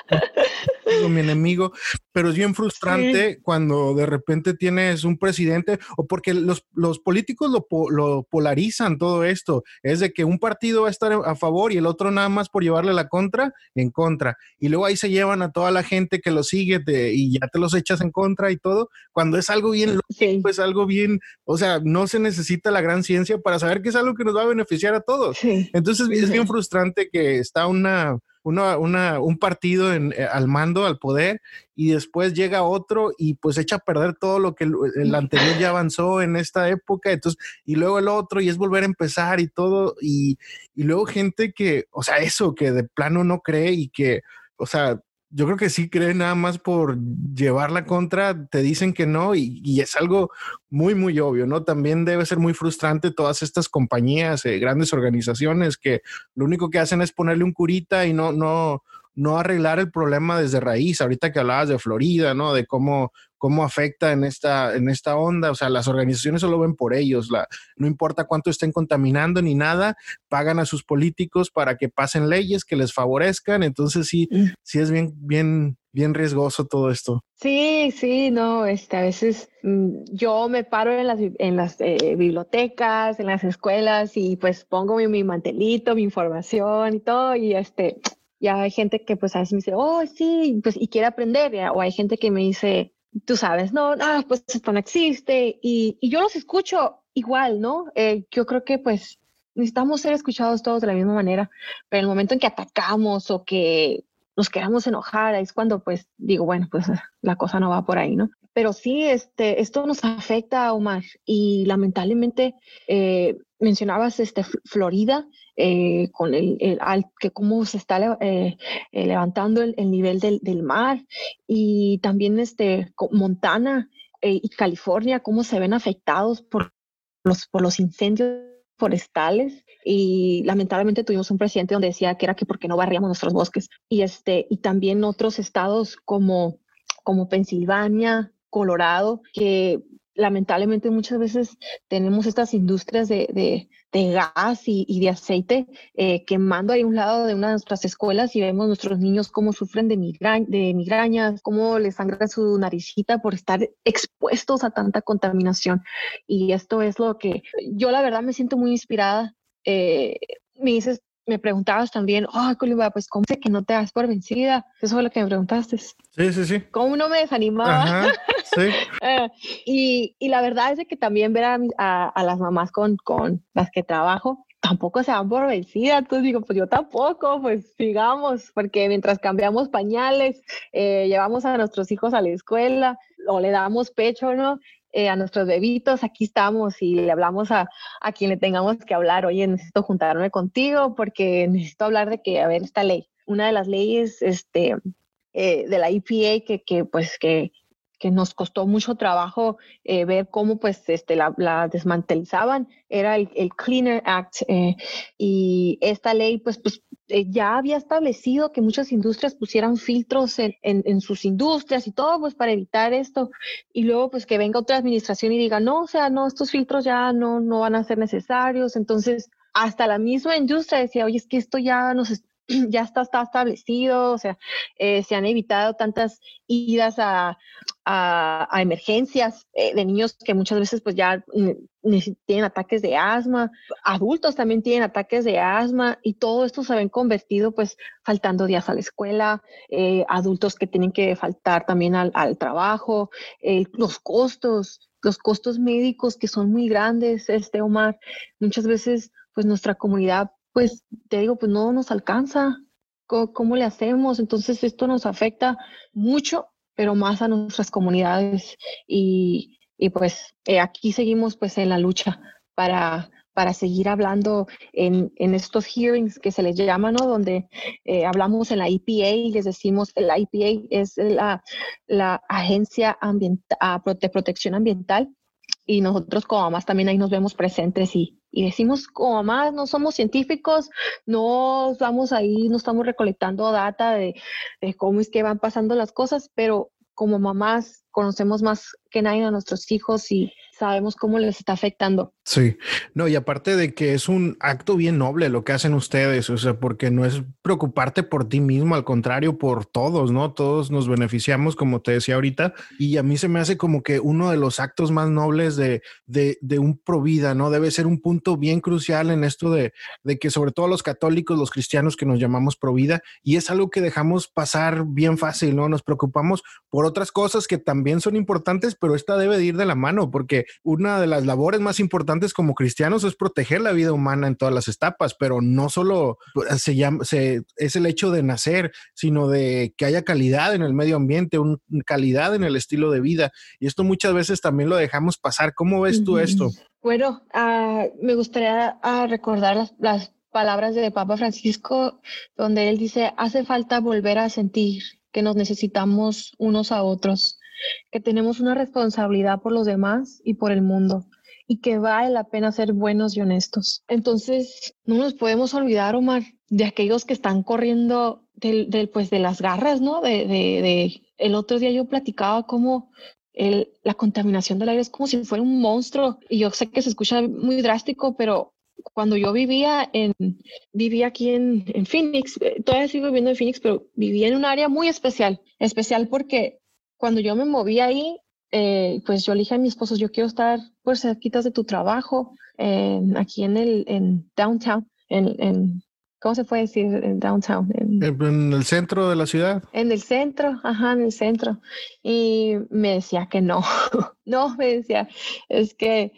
mi enemigo, pero es bien frustrante cuando de repente tienes un presidente o porque los, los políticos lo, lo, polarizan todo esto. Es de que un partido va a estar a favor y el otro nada más por llevarle la contra, en contra. Y luego ahí se llevan a toda la gente que lo sigue y ya te los echas en contra y todo, cuando es algo bien, pues algo bien, o sea, no se necesita la gran ciencia para saber que es algo que nos va a beneficiar a todos. Entonces es bien frustrante que está una una, un partido en, eh, al mando, al poder, y después llega otro y pues echa a perder todo lo que el, anterior ya avanzó en esta época, entonces, y luego el otro, y es volver a empezar y todo, y, y luego gente que, o sea, eso, que de plano no cree y que, o sea, yo creo que sí creen nada más por llevar la contra, te dicen que no y, es algo muy, muy obvio, ¿no? También debe ser muy frustrante todas estas compañías, eh, grandes organizaciones que lo único que hacen es ponerle un curita y no, no, no arreglar el problema desde raíz. Ahorita que hablabas de Florida, ¿no? De cómo cómo afecta en esta, en esta onda. O sea, las organizaciones solo ven por ellos. La, no importa cuánto estén contaminando ni nada, pagan a sus políticos para que pasen leyes que les favorezcan. Entonces sí, mm. sí es bien, bien, bien riesgoso todo esto. Sí, sí, no, este, a veces mm, yo me paro en las, en las eh, bibliotecas, en las escuelas y pues pongo mi, mi, mantelito, mi información y todo y este, ya hay gente que pues a veces me dice, oh, sí, pues y quiere aprender, o hay gente que me dice, tú sabes, no, no, pues esto no existe. Y, y yo los escucho igual, ¿no? Eh, yo creo que pues necesitamos ser escuchados todos de la misma manera, pero en el momento en que atacamos o que nos queramos enojar, es cuando pues digo, bueno, pues la cosa no va por ahí, ¿no? Pero sí, este, esto nos afecta, Omar, y lamentablemente eh, mencionabas este, Florida, eh, con el, que cómo se está eh, eh, levantando el, nivel del, del, mar, y también este, Montana y California, cómo se ven afectados por los, por los incendios forestales y lamentablemente tuvimos un presidente donde decía que era que porque no barríamos nuestros bosques y este y también otros estados como como Pensilvania, Colorado, que lamentablemente muchas veces tenemos estas industrias de, gas y, de aceite eh, quemando ahí un lado de una de nuestras escuelas y vemos nuestros niños cómo sufren de, de migrañas, cómo les sangra su naricita por estar expuestos a tanta contaminación. Y esto es lo que yo la verdad me siento muy inspirada. Eh, me dices, me preguntabas también, oh, Colimba, pues cómo sé que no te das por vencida. Eso fue lo que me preguntaste. Sí, sí, sí. ¿Cómo no me desanimaba? sí. Eh, y, y, la verdad es de que también ver a, a, las mamás con, con las que trabajo, tampoco se dan por vencida. Entonces digo, pues yo tampoco, pues sigamos, porque mientras cambiamos pañales, eh, llevamos a nuestros hijos a la escuela o le damos pecho, ¿no? Eh, a nuestros bebitos, aquí estamos y le hablamos a, a, quien le tengamos que hablar. Oye, necesito juntarme contigo porque necesito hablar de que, a ver, esta ley, una de las leyes este, eh, de la EPA que, que pues, que, que nos costó mucho trabajo eh, ver cómo pues este, la, la desmantelizaban, era el, el Cleaner Act. Eh, y esta ley pues, pues eh, ya había establecido que muchas industrias pusieran filtros en, en, en, sus industrias y todo pues para evitar esto. Y luego pues que venga otra administración y diga, no, o sea, no, estos filtros ya no, no van a ser necesarios. Entonces, hasta la misma industria decía, oye, es que esto ya nos, ya está, establecido, o sea, eh, se han evitado tantas idas a, emergencias eh, de niños que muchas veces pues ya tienen ataques de asma, adultos también tienen ataques de asma y todo esto se ven convertido pues faltando días a la escuela, eh, adultos que tienen que faltar también al, al trabajo, los costos, los costos médicos que son muy grandes, este Omar, muchas veces pues nuestra comunidad pues te digo, pues no nos alcanza. ¿Cómo, le hacemos? Entonces esto nos afecta mucho, pero más a nuestras comunidades. Y, y pues eh, aquí seguimos pues en la lucha para, para seguir hablando en, en, estos hearings que se les llama, ¿no? Donde eh, hablamos en la EPA y les decimos, la EPA es la, la Agencia Ambiental, ah, de Protección Ambiental y nosotros como mamás también ahí nos vemos presentes y, y decimos como mamás no somos científicos, no estamos ahí, no estamos recolectando data de, de cómo es que van pasando las cosas, pero como mamás conocemos más que nadie a nuestros hijos y sabemos cómo les está afectando. Sí, no, y aparte de que es un acto bien noble lo que hacen ustedes, o sea, porque no es preocuparte por ti mismo, al contrario, por todos, ¿no? Todos nos beneficiamos, como te decía ahorita, y a mí se me hace como que uno de los actos más nobles de, de, de un provida, ¿no? Debe ser un punto bien crucial en esto de, de que sobre todo los católicos, los cristianos que nos llamamos provida, y es algo que dejamos pasar bien fácil, ¿no? Nos preocupamos por otras cosas que también son importantes, pero esta debe de ir de la mano, porque una de las labores más importantes como cristianos es proteger la vida humana en todas las etapas, pero no solo se llama, se, es el hecho de nacer, sino de que haya calidad en el medio ambiente, un, calidad en el estilo de vida. Y esto muchas veces también lo dejamos pasar. ¿Cómo ves tú esto? Bueno, uh, me gustaría uh, recordar las, las palabras de Papa Francisco, donde él dice, hace falta volver a sentir que nos necesitamos unos a otros que tenemos una responsabilidad por los demás y por el mundo y que vale la pena ser buenos y honestos. Entonces, no nos podemos olvidar, Omar, de aquellos que están corriendo del, pues, de las garras, ¿no? De, de, el otro día yo platicaba cómo el, la contaminación del aire es como si fuera un monstruo y yo sé que se escucha muy drástico, pero cuando yo vivía en, vivía aquí en, en Phoenix, eh, todavía sigo viviendo en Phoenix, pero vivía en un área muy especial, especial porque cuando yo me moví ahí, eh, pues yo le dije a mi esposo, yo quiero estar pues cerquitas de tu trabajo, aquí en el en downtown, en, ¿cómo se puede decir en downtown? En, el centro de la ciudad. En el centro, ajá, en el centro. Y me decía que no, no, me decía, es que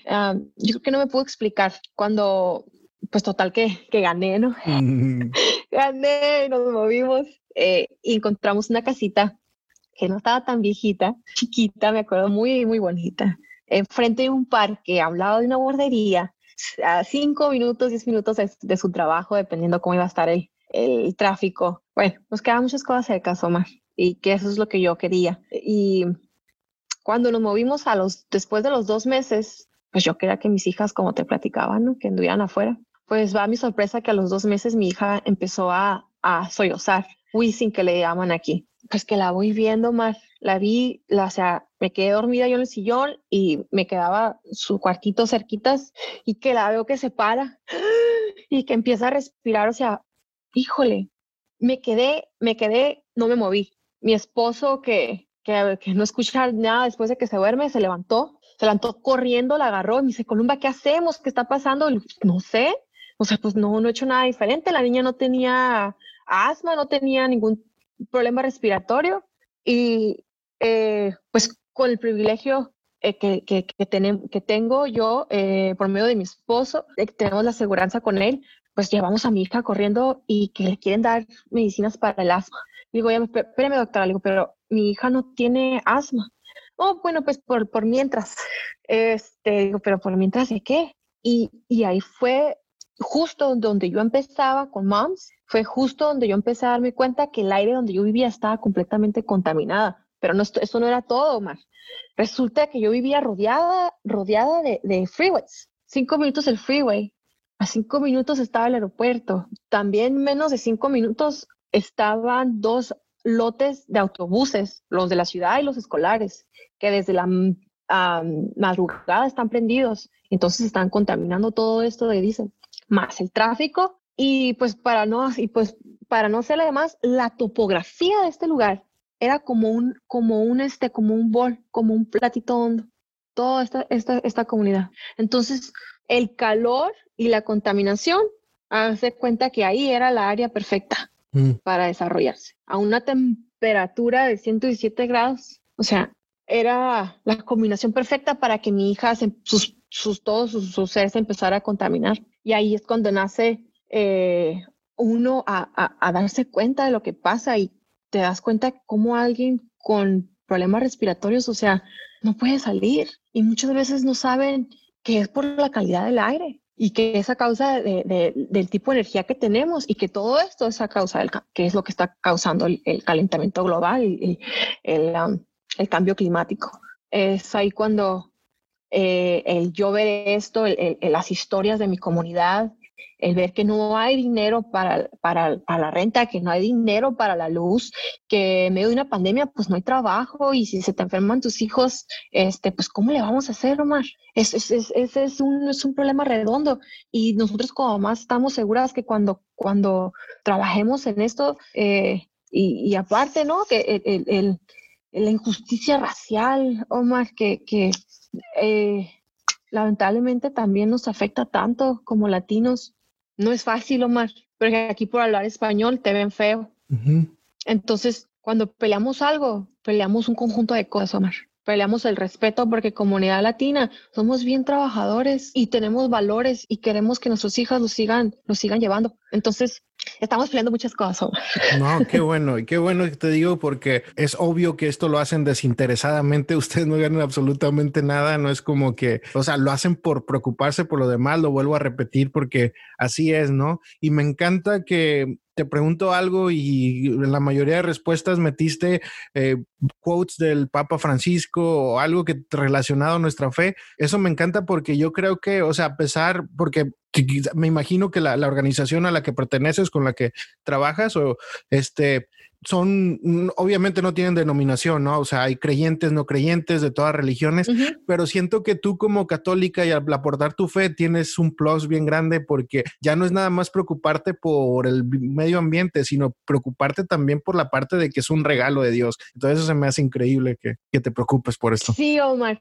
yo creo que no me puedo explicar cuando, pues total que, que gané, ¿no? Mm. gané, nos movimos eh, y encontramos una casita que no estaba tan viejita, chiquita, me acuerdo, muy, muy bonita, enfrente de un parque, a un lado de una guardería, a cinco minutos, diez minutos de, su trabajo, dependiendo cómo iba a estar el, el tráfico. Bueno, nos quedaban muchas cosas cerca, Omar, y que eso es lo que yo quería. Y cuando nos movimos a los, después de los dos meses, pues yo quería que mis hijas, como te platicaba, ¿no? que anduvieran afuera. Pues va mi sorpresa que a los dos meses mi hija empezó a, a sollozar, sin que le llaman aquí pues que la voy viendo más, la vi, la, o sea, me quedé dormida yo en el sillón y me quedaba su cuartito cerquitas y que la veo que se para y que empieza a respirar, o sea, híjole, me quedé, me quedé, no me moví. Mi esposo que, que, no escucha nada después de que se duerme, se levantó, se levantó corriendo, la agarró y me dice, Columba, ¿qué hacemos? ¿Qué está pasando? No sé, o sea, pues no, no he hecho nada diferente, la niña no tenía asma, no tenía ningún problema respiratorio y eh, pues con el privilegio eh, que, que, tengo yo eh, por medio de mi esposo, tenemos la aseguranza con él, pues llevamos a mi hija corriendo y que le quieren dar medicinas para el asma. Digo, ya, espérame doctora, digo, pero mi hija no tiene asma. Oh, bueno, pues por, por mientras, este, digo, pero por mientras de qué? Y, y ahí fue justo donde yo empezaba con Moms, fue justo donde yo empecé a darme cuenta que el aire donde yo vivía estaba completamente contaminada. Pero no, eso no era todo, Omar. Resulta que yo vivía rodeada, rodeada de, freeways. Cinco minutos el freeway. A cinco minutos estaba el aeropuerto. También menos de cinco minutos estaban dos lotes de autobuses, los de la ciudad y los escolares, que desde la madrugada están prendidos. Entonces están contaminando todo esto de diésel más el tráfico y pues para no, y pues para no ser además, la topografía de este lugar era como un, como un, este, como un bol, como un platito hondo, toda esta, esta, esta comunidad. Entonces, el calor y la contaminación, hace cuenta que ahí era la área perfecta mm. para desarrollarse. A una temperatura de 117 grados, o sea, era la combinación perfecta para que mi hija, sus, sus, todo su, ser se empezara a contaminar. Y ahí es cuando nace eh, uno a, a, darse cuenta de lo que pasa y te das cuenta cómo alguien con problemas respiratorios, o sea, no puede salir y muchas veces no saben que es por la calidad del aire y que es a causa de, del tipo de energía que tenemos y que todo esto es a causa del que es lo que está causando el, calentamiento global y el, um, el, cambio climático. Es ahí cuando eh, el yo ver esto, las historias de mi comunidad, el ver que no hay dinero para, para, la renta, que no hay dinero para la luz, que en medio de una pandemia pues no hay trabajo y si se te enferman tus hijos, este, pues ¿cómo le vamos a hacer, Omar? Ese es, un, es un problema redondo y nosotros como más estamos seguras que cuando, cuando trabajemos en esto eh, y, aparte, ¿no? Que el, la injusticia racial, Omar, que, que eh, lamentablemente también nos afecta tanto como latinos. No es fácil, Omar, porque aquí por hablar español te ven feo. Entonces, cuando peleamos algo, peleamos un conjunto de cosas, Omar peleamos el respeto porque comunidad latina somos bien trabajadores y tenemos valores y queremos que nuestros hijos los sigan, los sigan llevando. Entonces, estamos peleando muchas cosas. No, qué bueno, y qué bueno que te digo porque es obvio que esto lo hacen desinteresadamente, ustedes no ganan absolutamente nada, no es como que, o sea, lo hacen por preocuparse por lo demás, lo vuelvo a repetir porque así es, ¿no? Y me encanta que te pregunto algo y la mayoría de respuestas metiste eh, quotes del Papa Francisco o algo que relacionado a nuestra fe. Eso me encanta porque yo creo que, o sea, a pesar, porque me imagino que la, la organización a la que perteneces, con la que trabajas, o este, son, mm, obviamente no tienen denominación, ¿no? O sea, hay creyentes, no creyentes de todas religiones, pero siento que tú como católica y al aportar tu fe tienes un plus bien grande porque ya no es nada más preocuparte por el medio ambiente, sino preocuparte también por la parte de que es un regalo de Dios. Entonces eso se me hace increíble que, que te preocupes por esto. Sí, Omar,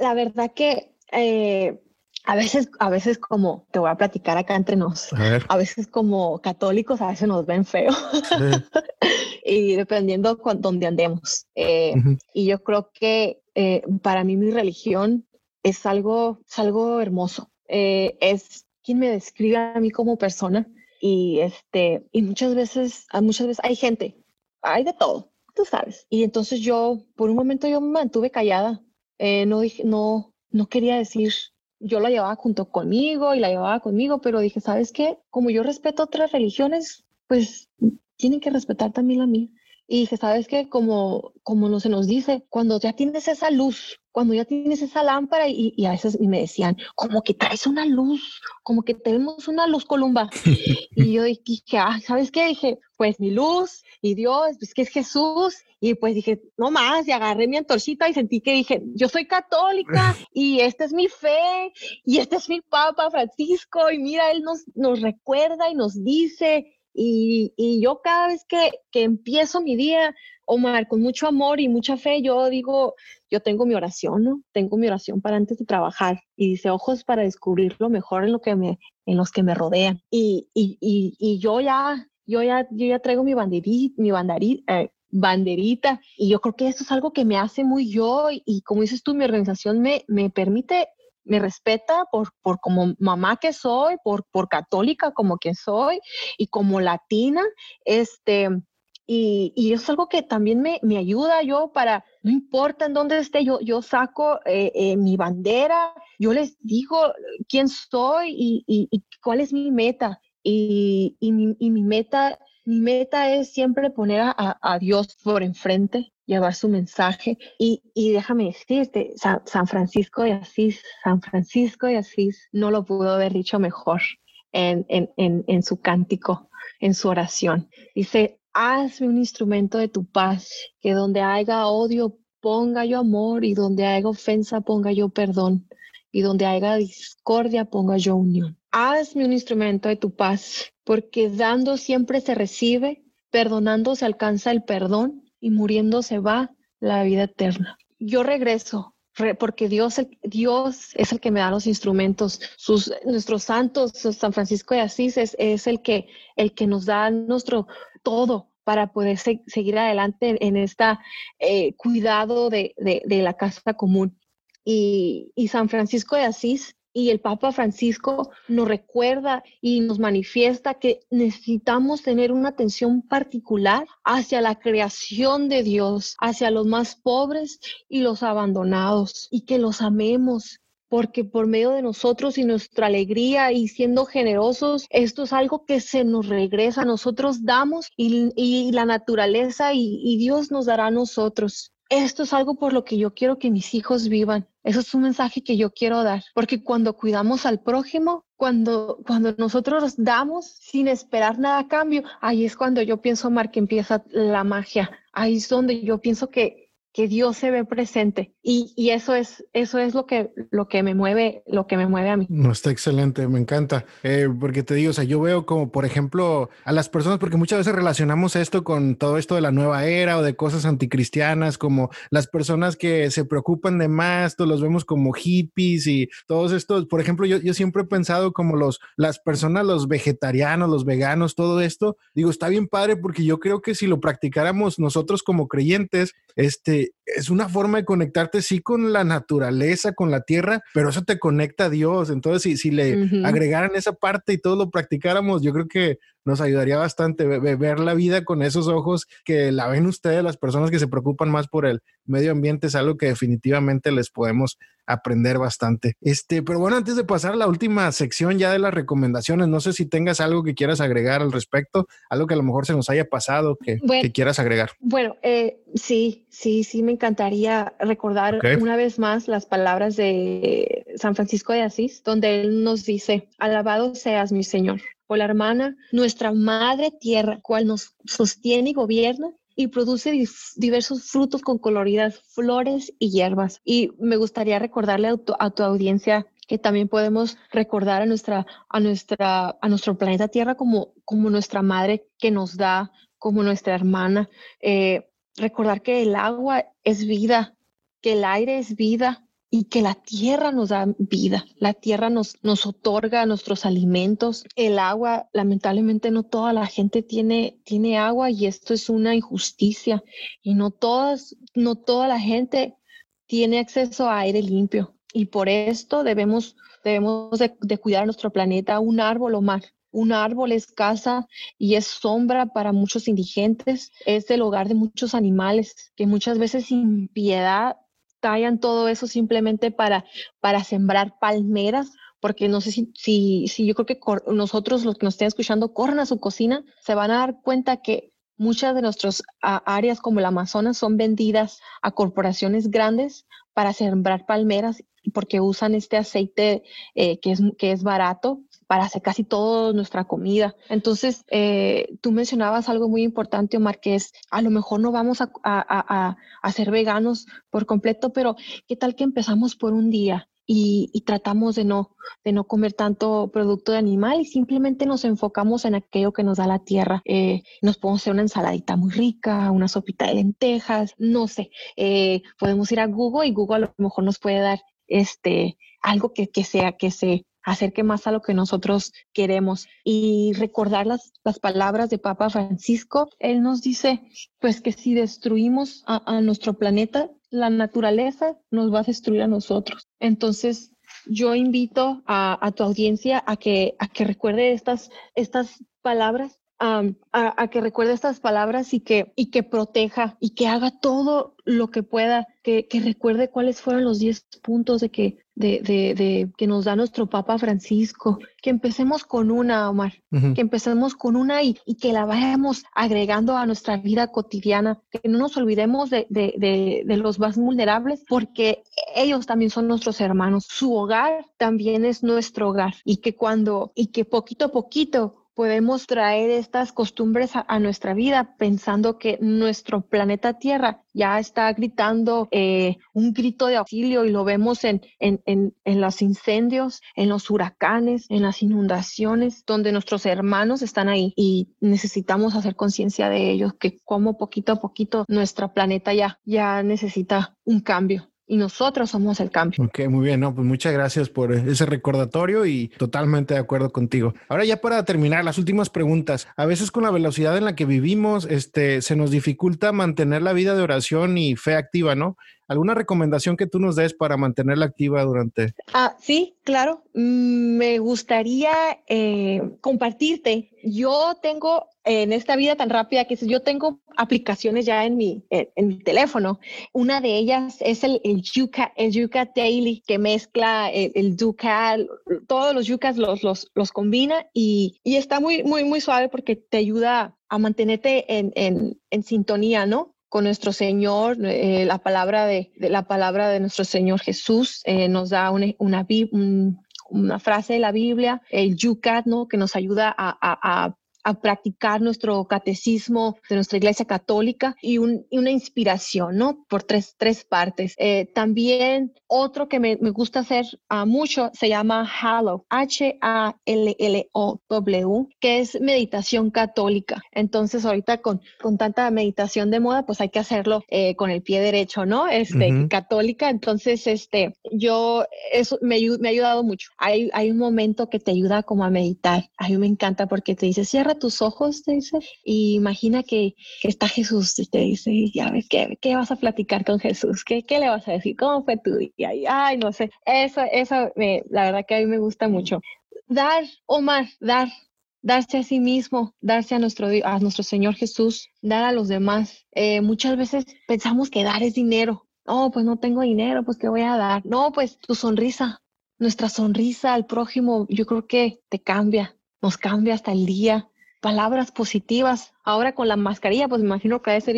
la, verdad que... Eh, a veces, a veces como, te voy a platicar acá entre nos, a, veces como católicos a veces nos ven feo. y dependiendo con dónde andemos. Eh, y yo creo que eh, para mí mi religión es algo, es algo hermoso. Eh, es quien me describe a mí como persona y este y muchas veces, muchas veces hay gente, hay de todo, tú sabes. Y entonces yo, por un momento yo me mantuve callada, no dije, no, no quería decir yo la llevaba junto conmigo y la llevaba conmigo, pero dije, ¿sabes qué? Como yo respeto otras religiones, pues tienen que respetar también la mía. Y dije, ¿sabes qué? Como, como no se nos dice, cuando ya tienes esa luz, cuando ya tienes esa lámpara y, y a veces me decían, como que traes una luz, como que tenemos una luz columba. y yo dije, ah, ¿sabes qué? Dije, pues mi luz y Dios, pues que es Jesús. Y pues dije, no más, y agarré mi antorchita y sentí que dije, yo soy católica y esta es mi fe y este es mi Papa Francisco y mira, él nos, nos recuerda y nos dice y, y yo cada vez que, que, empiezo mi día, Omar, con mucho amor y mucha fe, yo digo, yo tengo mi oración, ¿no? Tengo mi oración para antes de trabajar y dice ojos para descubrir lo mejor en, lo que me, en los que me rodean. Y, y, y, y yo ya, yo ya, yo ya traigo mi banderita, mi banderita, eh, banderita y yo creo que esto es algo que me hace muy yo y, y como dices tú, mi organización me, me permite me respeta por, por como mamá que soy, por, por católica como que soy y como latina, este, y, y es algo que también me, me, ayuda yo para, no importa en dónde esté, yo, yo saco eh, eh, mi bandera, yo les digo quién soy y, y, cuál es mi meta. Y, mi, mi meta mi meta es siempre poner a, a, Dios por enfrente llevar su mensaje. Y, y déjame decirte, San, Francisco de Asís, San Francisco de Asís no lo pudo haber dicho mejor en, en, en, en su cántico, en su oración. Dice, hazme un instrumento de tu paz, que donde haya odio ponga yo amor y donde haya ofensa ponga yo perdón y donde haya discordia ponga yo unión. hazme un instrumento de tu paz, porque dando siempre se recibe, perdonando se alcanza el perdón y muriendo se va la vida eterna. Yo regreso porque Dios, Dios es el que me da los instrumentos. Sus, nuestros santos, San Francisco de Asís, es, el, que, el que nos da nuestro todo para poder seguir adelante en este cuidado de, la casa común. Y San Francisco de Asís y el Papa Francisco nos recuerda y nos manifiesta que necesitamos tener una atención particular hacia la creación de Dios, hacia los más pobres y los abandonados, y que los amemos, porque por medio de nosotros y nuestra alegría y siendo generosos, esto es algo que se nos regresa, nosotros damos y, la naturaleza y, y Dios nos dará a nosotros esto es algo por lo que yo quiero que mis hijos vivan. Eso es un mensaje que yo quiero dar, porque cuando cuidamos al prójimo, cuando, cuando nosotros damos sin esperar nada a cambio, ahí es cuando yo pienso, Mar, que empieza la magia. Ahí es donde yo pienso que que Dios se ve presente. Y, y, eso es eso es lo que lo que me mueve lo que me mueve a mí. No está excelente, me encanta. Eh, porque te digo, o sea, yo veo como por ejemplo a las personas porque muchas veces relacionamos esto con todo esto de la nueva era o de cosas anticristianas como las personas que se preocupan de más, todos los vemos como hippies y todos estos, por ejemplo, yo, yo siempre he pensado como los las personas, los vegetarianos, los veganos, todo esto, digo, está bien padre porque yo creo que si lo practicáramos nosotros como creyentes, este es una forma de conectarte, sí, con la naturaleza, con la tierra, pero eso te conecta a Dios. Entonces, si, si le agregaran esa parte y todo lo practicáramos, yo creo que nos ayudaría bastante ver la vida con esos ojos que la ven ustedes, las personas que se preocupan más por el medio ambiente, es algo que definitivamente les podemos aprender bastante. Este, pero bueno, antes de pasar a la última sección ya de las recomendaciones, no sé si tengas algo que quieras agregar al respecto, algo que a lo mejor se nos haya pasado que, quieras agregar. Bueno, eh, sí, sí, sí, me encantaría recordar una vez más las palabras de San Francisco de Asís, donde él nos dice, alabado seas mi Señor o la hermana, nuestra madre tierra, cual nos sostiene y gobierna y produce diversos frutos con coloridas flores y hierbas. Y me gustaría recordarle a tu, a tu, audiencia que también podemos recordar a nuestra a nuestra a nuestro planeta Tierra como como nuestra madre que nos da como nuestra hermana eh, recordar que el agua es vida que el aire es vida y que la tierra nos da vida, la tierra nos, nos otorga nuestros alimentos, el agua, lamentablemente no toda la gente tiene, tiene agua y esto es una injusticia. Y no todas, no toda la gente tiene acceso a aire limpio. Y por esto debemos, debemos de, cuidar nuestro planeta, un árbol o mar. Un árbol es casa y es sombra para muchos indigentes, es el hogar de muchos animales que muchas veces sin piedad tallan todo eso simplemente para, para sembrar palmeras, porque no sé si, si, si yo creo que nosotros los que nos estén escuchando corran a su cocina, se van a dar cuenta que muchas de nuestras áreas como el Amazonas son vendidas a corporaciones grandes para sembrar palmeras porque usan este aceite eh, que, es, que es barato para hacer casi toda nuestra comida. Entonces, eh, tú mencionabas algo muy importante, Omar, que es, a lo mejor no vamos a, a, a, ser veganos por completo, pero ¿qué tal que empezamos por un día? Y, y, tratamos de no, de no comer tanto producto de animal y simplemente nos enfocamos en aquello que nos da la tierra. Eh, nos podemos hacer una ensaladita muy rica, una sopita de lentejas, no sé. Eh, podemos ir a Google y Google a lo mejor nos puede dar este, algo que, que sea, que se acerque más a lo que nosotros queremos y recordar las, las palabras de Papa Francisco. Él nos dice, pues que si destruimos a, nuestro planeta, la naturaleza nos va a destruir a nosotros. Entonces, yo invito a, tu audiencia a que, a que recuerde estas, estas palabras a, que recuerde estas palabras y que, y que proteja y que haga todo lo que pueda, que, que recuerde cuáles fueron los 10 puntos de que, de, de, de, que nos da nuestro Papa Francisco, que empecemos con una, Omar, que empecemos con una y, y, que la vayamos agregando a nuestra vida cotidiana, que no nos olvidemos de, de, los más vulnerables, porque ellos también son nuestros hermanos, su hogar también es nuestro hogar y que cuando, y que poquito a poquito podemos traer estas costumbres a, nuestra vida pensando que nuestro planeta Tierra ya está gritando eh, un grito de auxilio y lo vemos en, en, en, en, los incendios, en los huracanes, en las inundaciones, donde nuestros hermanos están ahí y necesitamos hacer conciencia de ellos, que como poquito a poquito nuestro planeta ya, ya necesita un cambio y nosotros somos el cambio. Ok, muy bien, no, pues muchas gracias por ese recordatorio y totalmente de acuerdo contigo. Ahora ya para terminar, las últimas preguntas. A veces con la velocidad en la que vivimos, este, se nos dificulta mantener la vida de oración y fe activa, ¿no? ¿Alguna recomendación que tú nos des para mantenerla activa durante? Ah, sí, claro. Mm, me gustaría eh, compartirte. Yo tengo en esta vida tan rápida que yo tengo aplicaciones ya en mi, en, mi teléfono. Una de ellas es el, el Yuca, el Yuca Daily, que mezcla el, el todos los Yucas los, los, los combina y, y, está muy, muy, muy suave porque te ayuda a mantenerte en, en, en sintonía, ¿no? con nuestro Señor, eh, la, palabra de, la palabra de nuestro Señor Jesús eh, nos da una, una, una, frase de la Biblia, el Yucat, ¿no? que nos ayuda a, a practicar nuestro catecismo de nuestra iglesia católica y, una inspiración, ¿no? Por tres, tres partes. Eh, también otro que me, gusta hacer uh, mucho se llama Hallow, H-A-L-L-O-W, que es meditación católica. Entonces ahorita con, con tanta meditación de moda, pues hay que hacerlo eh, con el pie derecho, ¿no? Este, católica. Entonces, este, yo, eso me, me ha ayudado mucho. Hay, hay un momento que te ayuda como a meditar. A mí me encanta porque te dice, cierra tus ojos, te dice, y imagina que, está Jesús y te dice, ya ves, ¿qué, ¿qué, vas a platicar con Jesús? ¿Qué, ¿Qué le vas a decir? ¿Cómo fue tu día? ay, no sé, eso, eso, me, la verdad que a mí me gusta mucho. Dar, Omar, dar, darse a sí mismo, darse a nuestro, a nuestro Señor Jesús, dar a los demás. Eh, muchas veces pensamos que dar es dinero. No, pues no tengo dinero, pues ¿qué voy a dar? No, pues tu sonrisa, nuestra sonrisa al prójimo, yo creo que te cambia, nos cambia hasta el día palabras positivas. Ahora con la mascarilla, pues me imagino que debe ser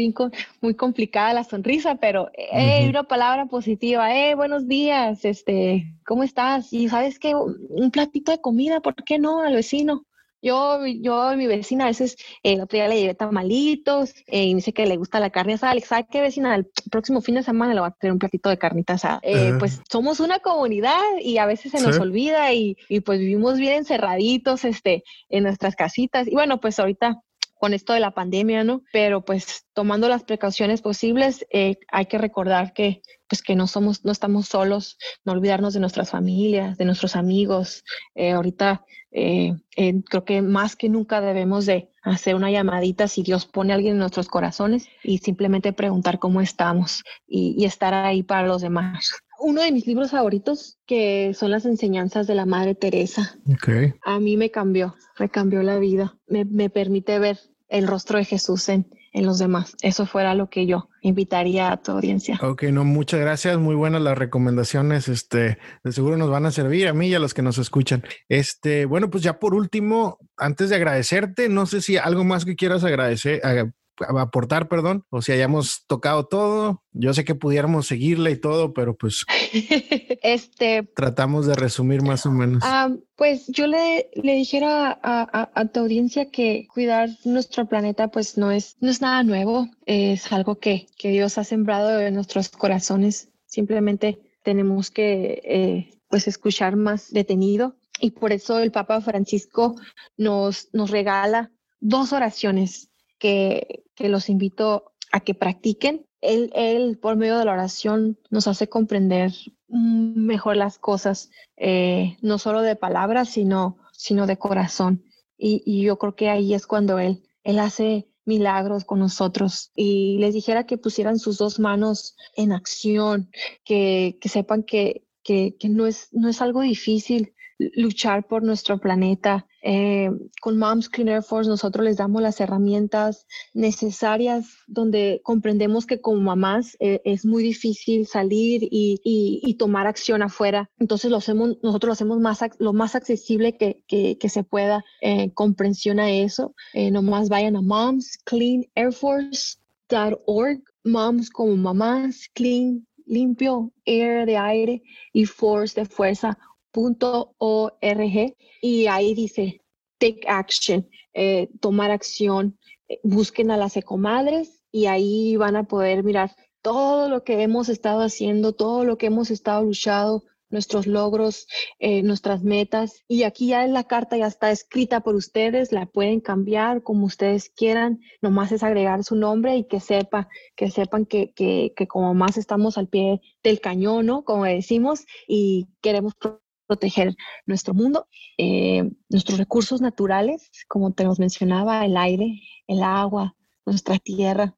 muy complicada la sonrisa, pero eh, una palabra positiva, eh, buenos días, este, ¿cómo estás? Y sabes que un platito de comida, ¿por qué no? Al vecino. Yo, yo, mi vecina a veces, eh, el otro día le llevé tamalitos eh, y me dice que le gusta la carne asada. ¿Sabe qué vecina? El próximo fin de semana le va a tener un platito de carnita asada. Eh, pues somos una comunidad y a veces se nos olvida y, y, pues vivimos bien encerraditos este, en nuestras casitas. Y bueno, pues ahorita con esto de la pandemia, ¿no? Pero pues tomando las precauciones posibles, eh, hay que recordar que pues que no somos, no estamos solos, no olvidarnos de nuestras familias, de nuestros amigos. Eh, ahorita eh, creo que más que nunca debemos de hacer una llamadita si Dios pone a alguien en nuestros corazones y simplemente preguntar cómo estamos y, estar ahí para los demás. Uno de mis libros favoritos que son las enseñanzas de la Madre Teresa. Okay. A mí me cambió, me cambió la vida, me, me permite ver el rostro de Jesús en, en los demás. Eso fuera lo que yo invitaría a tu audiencia. Ok, no, muchas gracias. Muy buenas las recomendaciones. Este, de seguro nos van a servir a mí y a los que nos escuchan. Este, bueno, pues ya por último, antes de agradecerte, no sé si algo más que quieras agradecer, aportar, perdón, o si hayamos tocado todo. Yo sé que pudiéramos seguirle y todo, pero pues este tratamos de resumir más o menos. Ah, pues yo le, le dijera a, a, tu audiencia que cuidar nuestro planeta pues no es, no es nada nuevo, es algo que, que Dios ha sembrado en nuestros corazones. Simplemente tenemos que eh, pues escuchar más detenido y por eso el Papa Francisco nos, nos regala dos oraciones que, que los invito a que practiquen. Él, él, por medio de la oración, nos hace comprender mejor las cosas, eh, no solo de palabras, sino, sino de corazón. Y, y, yo creo que ahí es cuando Él, él hace milagros con nosotros y les dijera que pusieran sus dos manos en acción, que, que sepan que, que, que, no, es, no es algo difícil luchar por nuestro planeta, eh, con Moms Clean Air Force nosotros les damos las herramientas necesarias donde comprendemos que como mamás eh, es muy difícil salir y, y, tomar acción afuera. Entonces lo hacemos, nosotros lo hacemos más, lo más accesible que, que, se pueda. Eh, comprensión a eso. nomás vayan a momscleanairforce.org. Moms como mamás, clean, limpio, air de aire y force de fuerza .org y ahí dice take action, eh, tomar acción, eh, busquen a las ecomadres y ahí van a poder mirar todo lo que hemos estado haciendo, todo lo que hemos estado luchando, nuestros logros, eh, nuestras metas. Y aquí ya la carta ya está escrita por ustedes, la pueden cambiar como ustedes quieran, nomás es agregar su nombre y que sepa, que sepan que, que, que como más estamos al pie del cañón, ¿no? Como decimos, y queremos proteger nuestro mundo, eh, nuestros recursos naturales, como te los mencionaba, el aire, el agua, nuestra tierra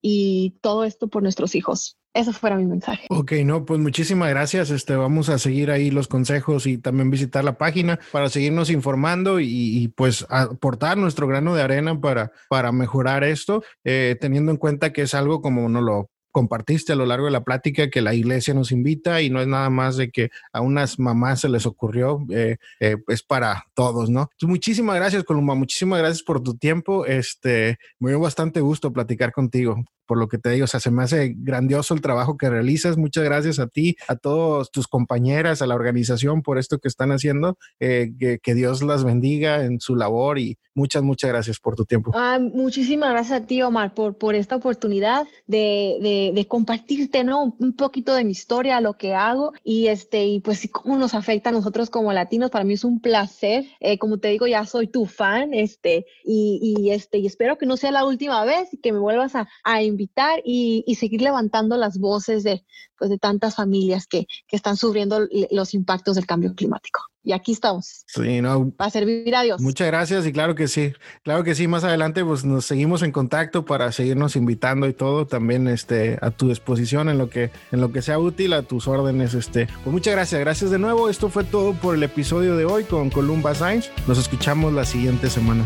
y todo esto por nuestros hijos. Eso fuera mi mensaje. Ok, no, pues muchísimas gracias. Este, vamos a seguir ahí los consejos y también visitar la página para seguirnos informando y, pues aportar nuestro grano de arena para, para mejorar esto, eh, teniendo en cuenta que es algo como no lo compartiste a lo largo de la plática que la iglesia nos invita y no es nada más de que a unas mamás se les ocurrió, eh, eh, es para todos, ¿no? muchísimas gracias, Columba, muchísimas gracias por tu tiempo. Este, me dio bastante gusto platicar contigo por lo que te digo, o sea, se me hace grandioso el trabajo que realizas. Muchas gracias a ti, a todos tus compañeras, a la organización por esto que están haciendo. Eh, que, Dios las bendiga en su labor y muchas, muchas gracias por tu tiempo. Ah, muchísimas gracias a ti, Omar, por, por esta oportunidad de, de, de, compartirte, ¿no? Un poquito de mi historia, lo que hago y este, y pues cómo nos afecta a nosotros como latinos. Para mí es un placer. Eh, como te digo, ya soy tu fan, este, y, y, este, y espero que no sea la última vez y que me vuelvas a, a invitar y, seguir levantando las voces de, pues, de tantas familias que, que están sufriendo los impactos del cambio climático y aquí estamos. Sí, no. Para servir a Dios. Muchas gracias y claro que sí, claro que sí, más adelante pues nos seguimos en contacto para seguirnos invitando y todo, también este, a tu disposición en lo que, en lo que sea útil, a tus órdenes, este. Pues muchas gracias, gracias de nuevo, esto fue todo por el episodio de hoy con Columba Science, nos escuchamos la siguiente semana.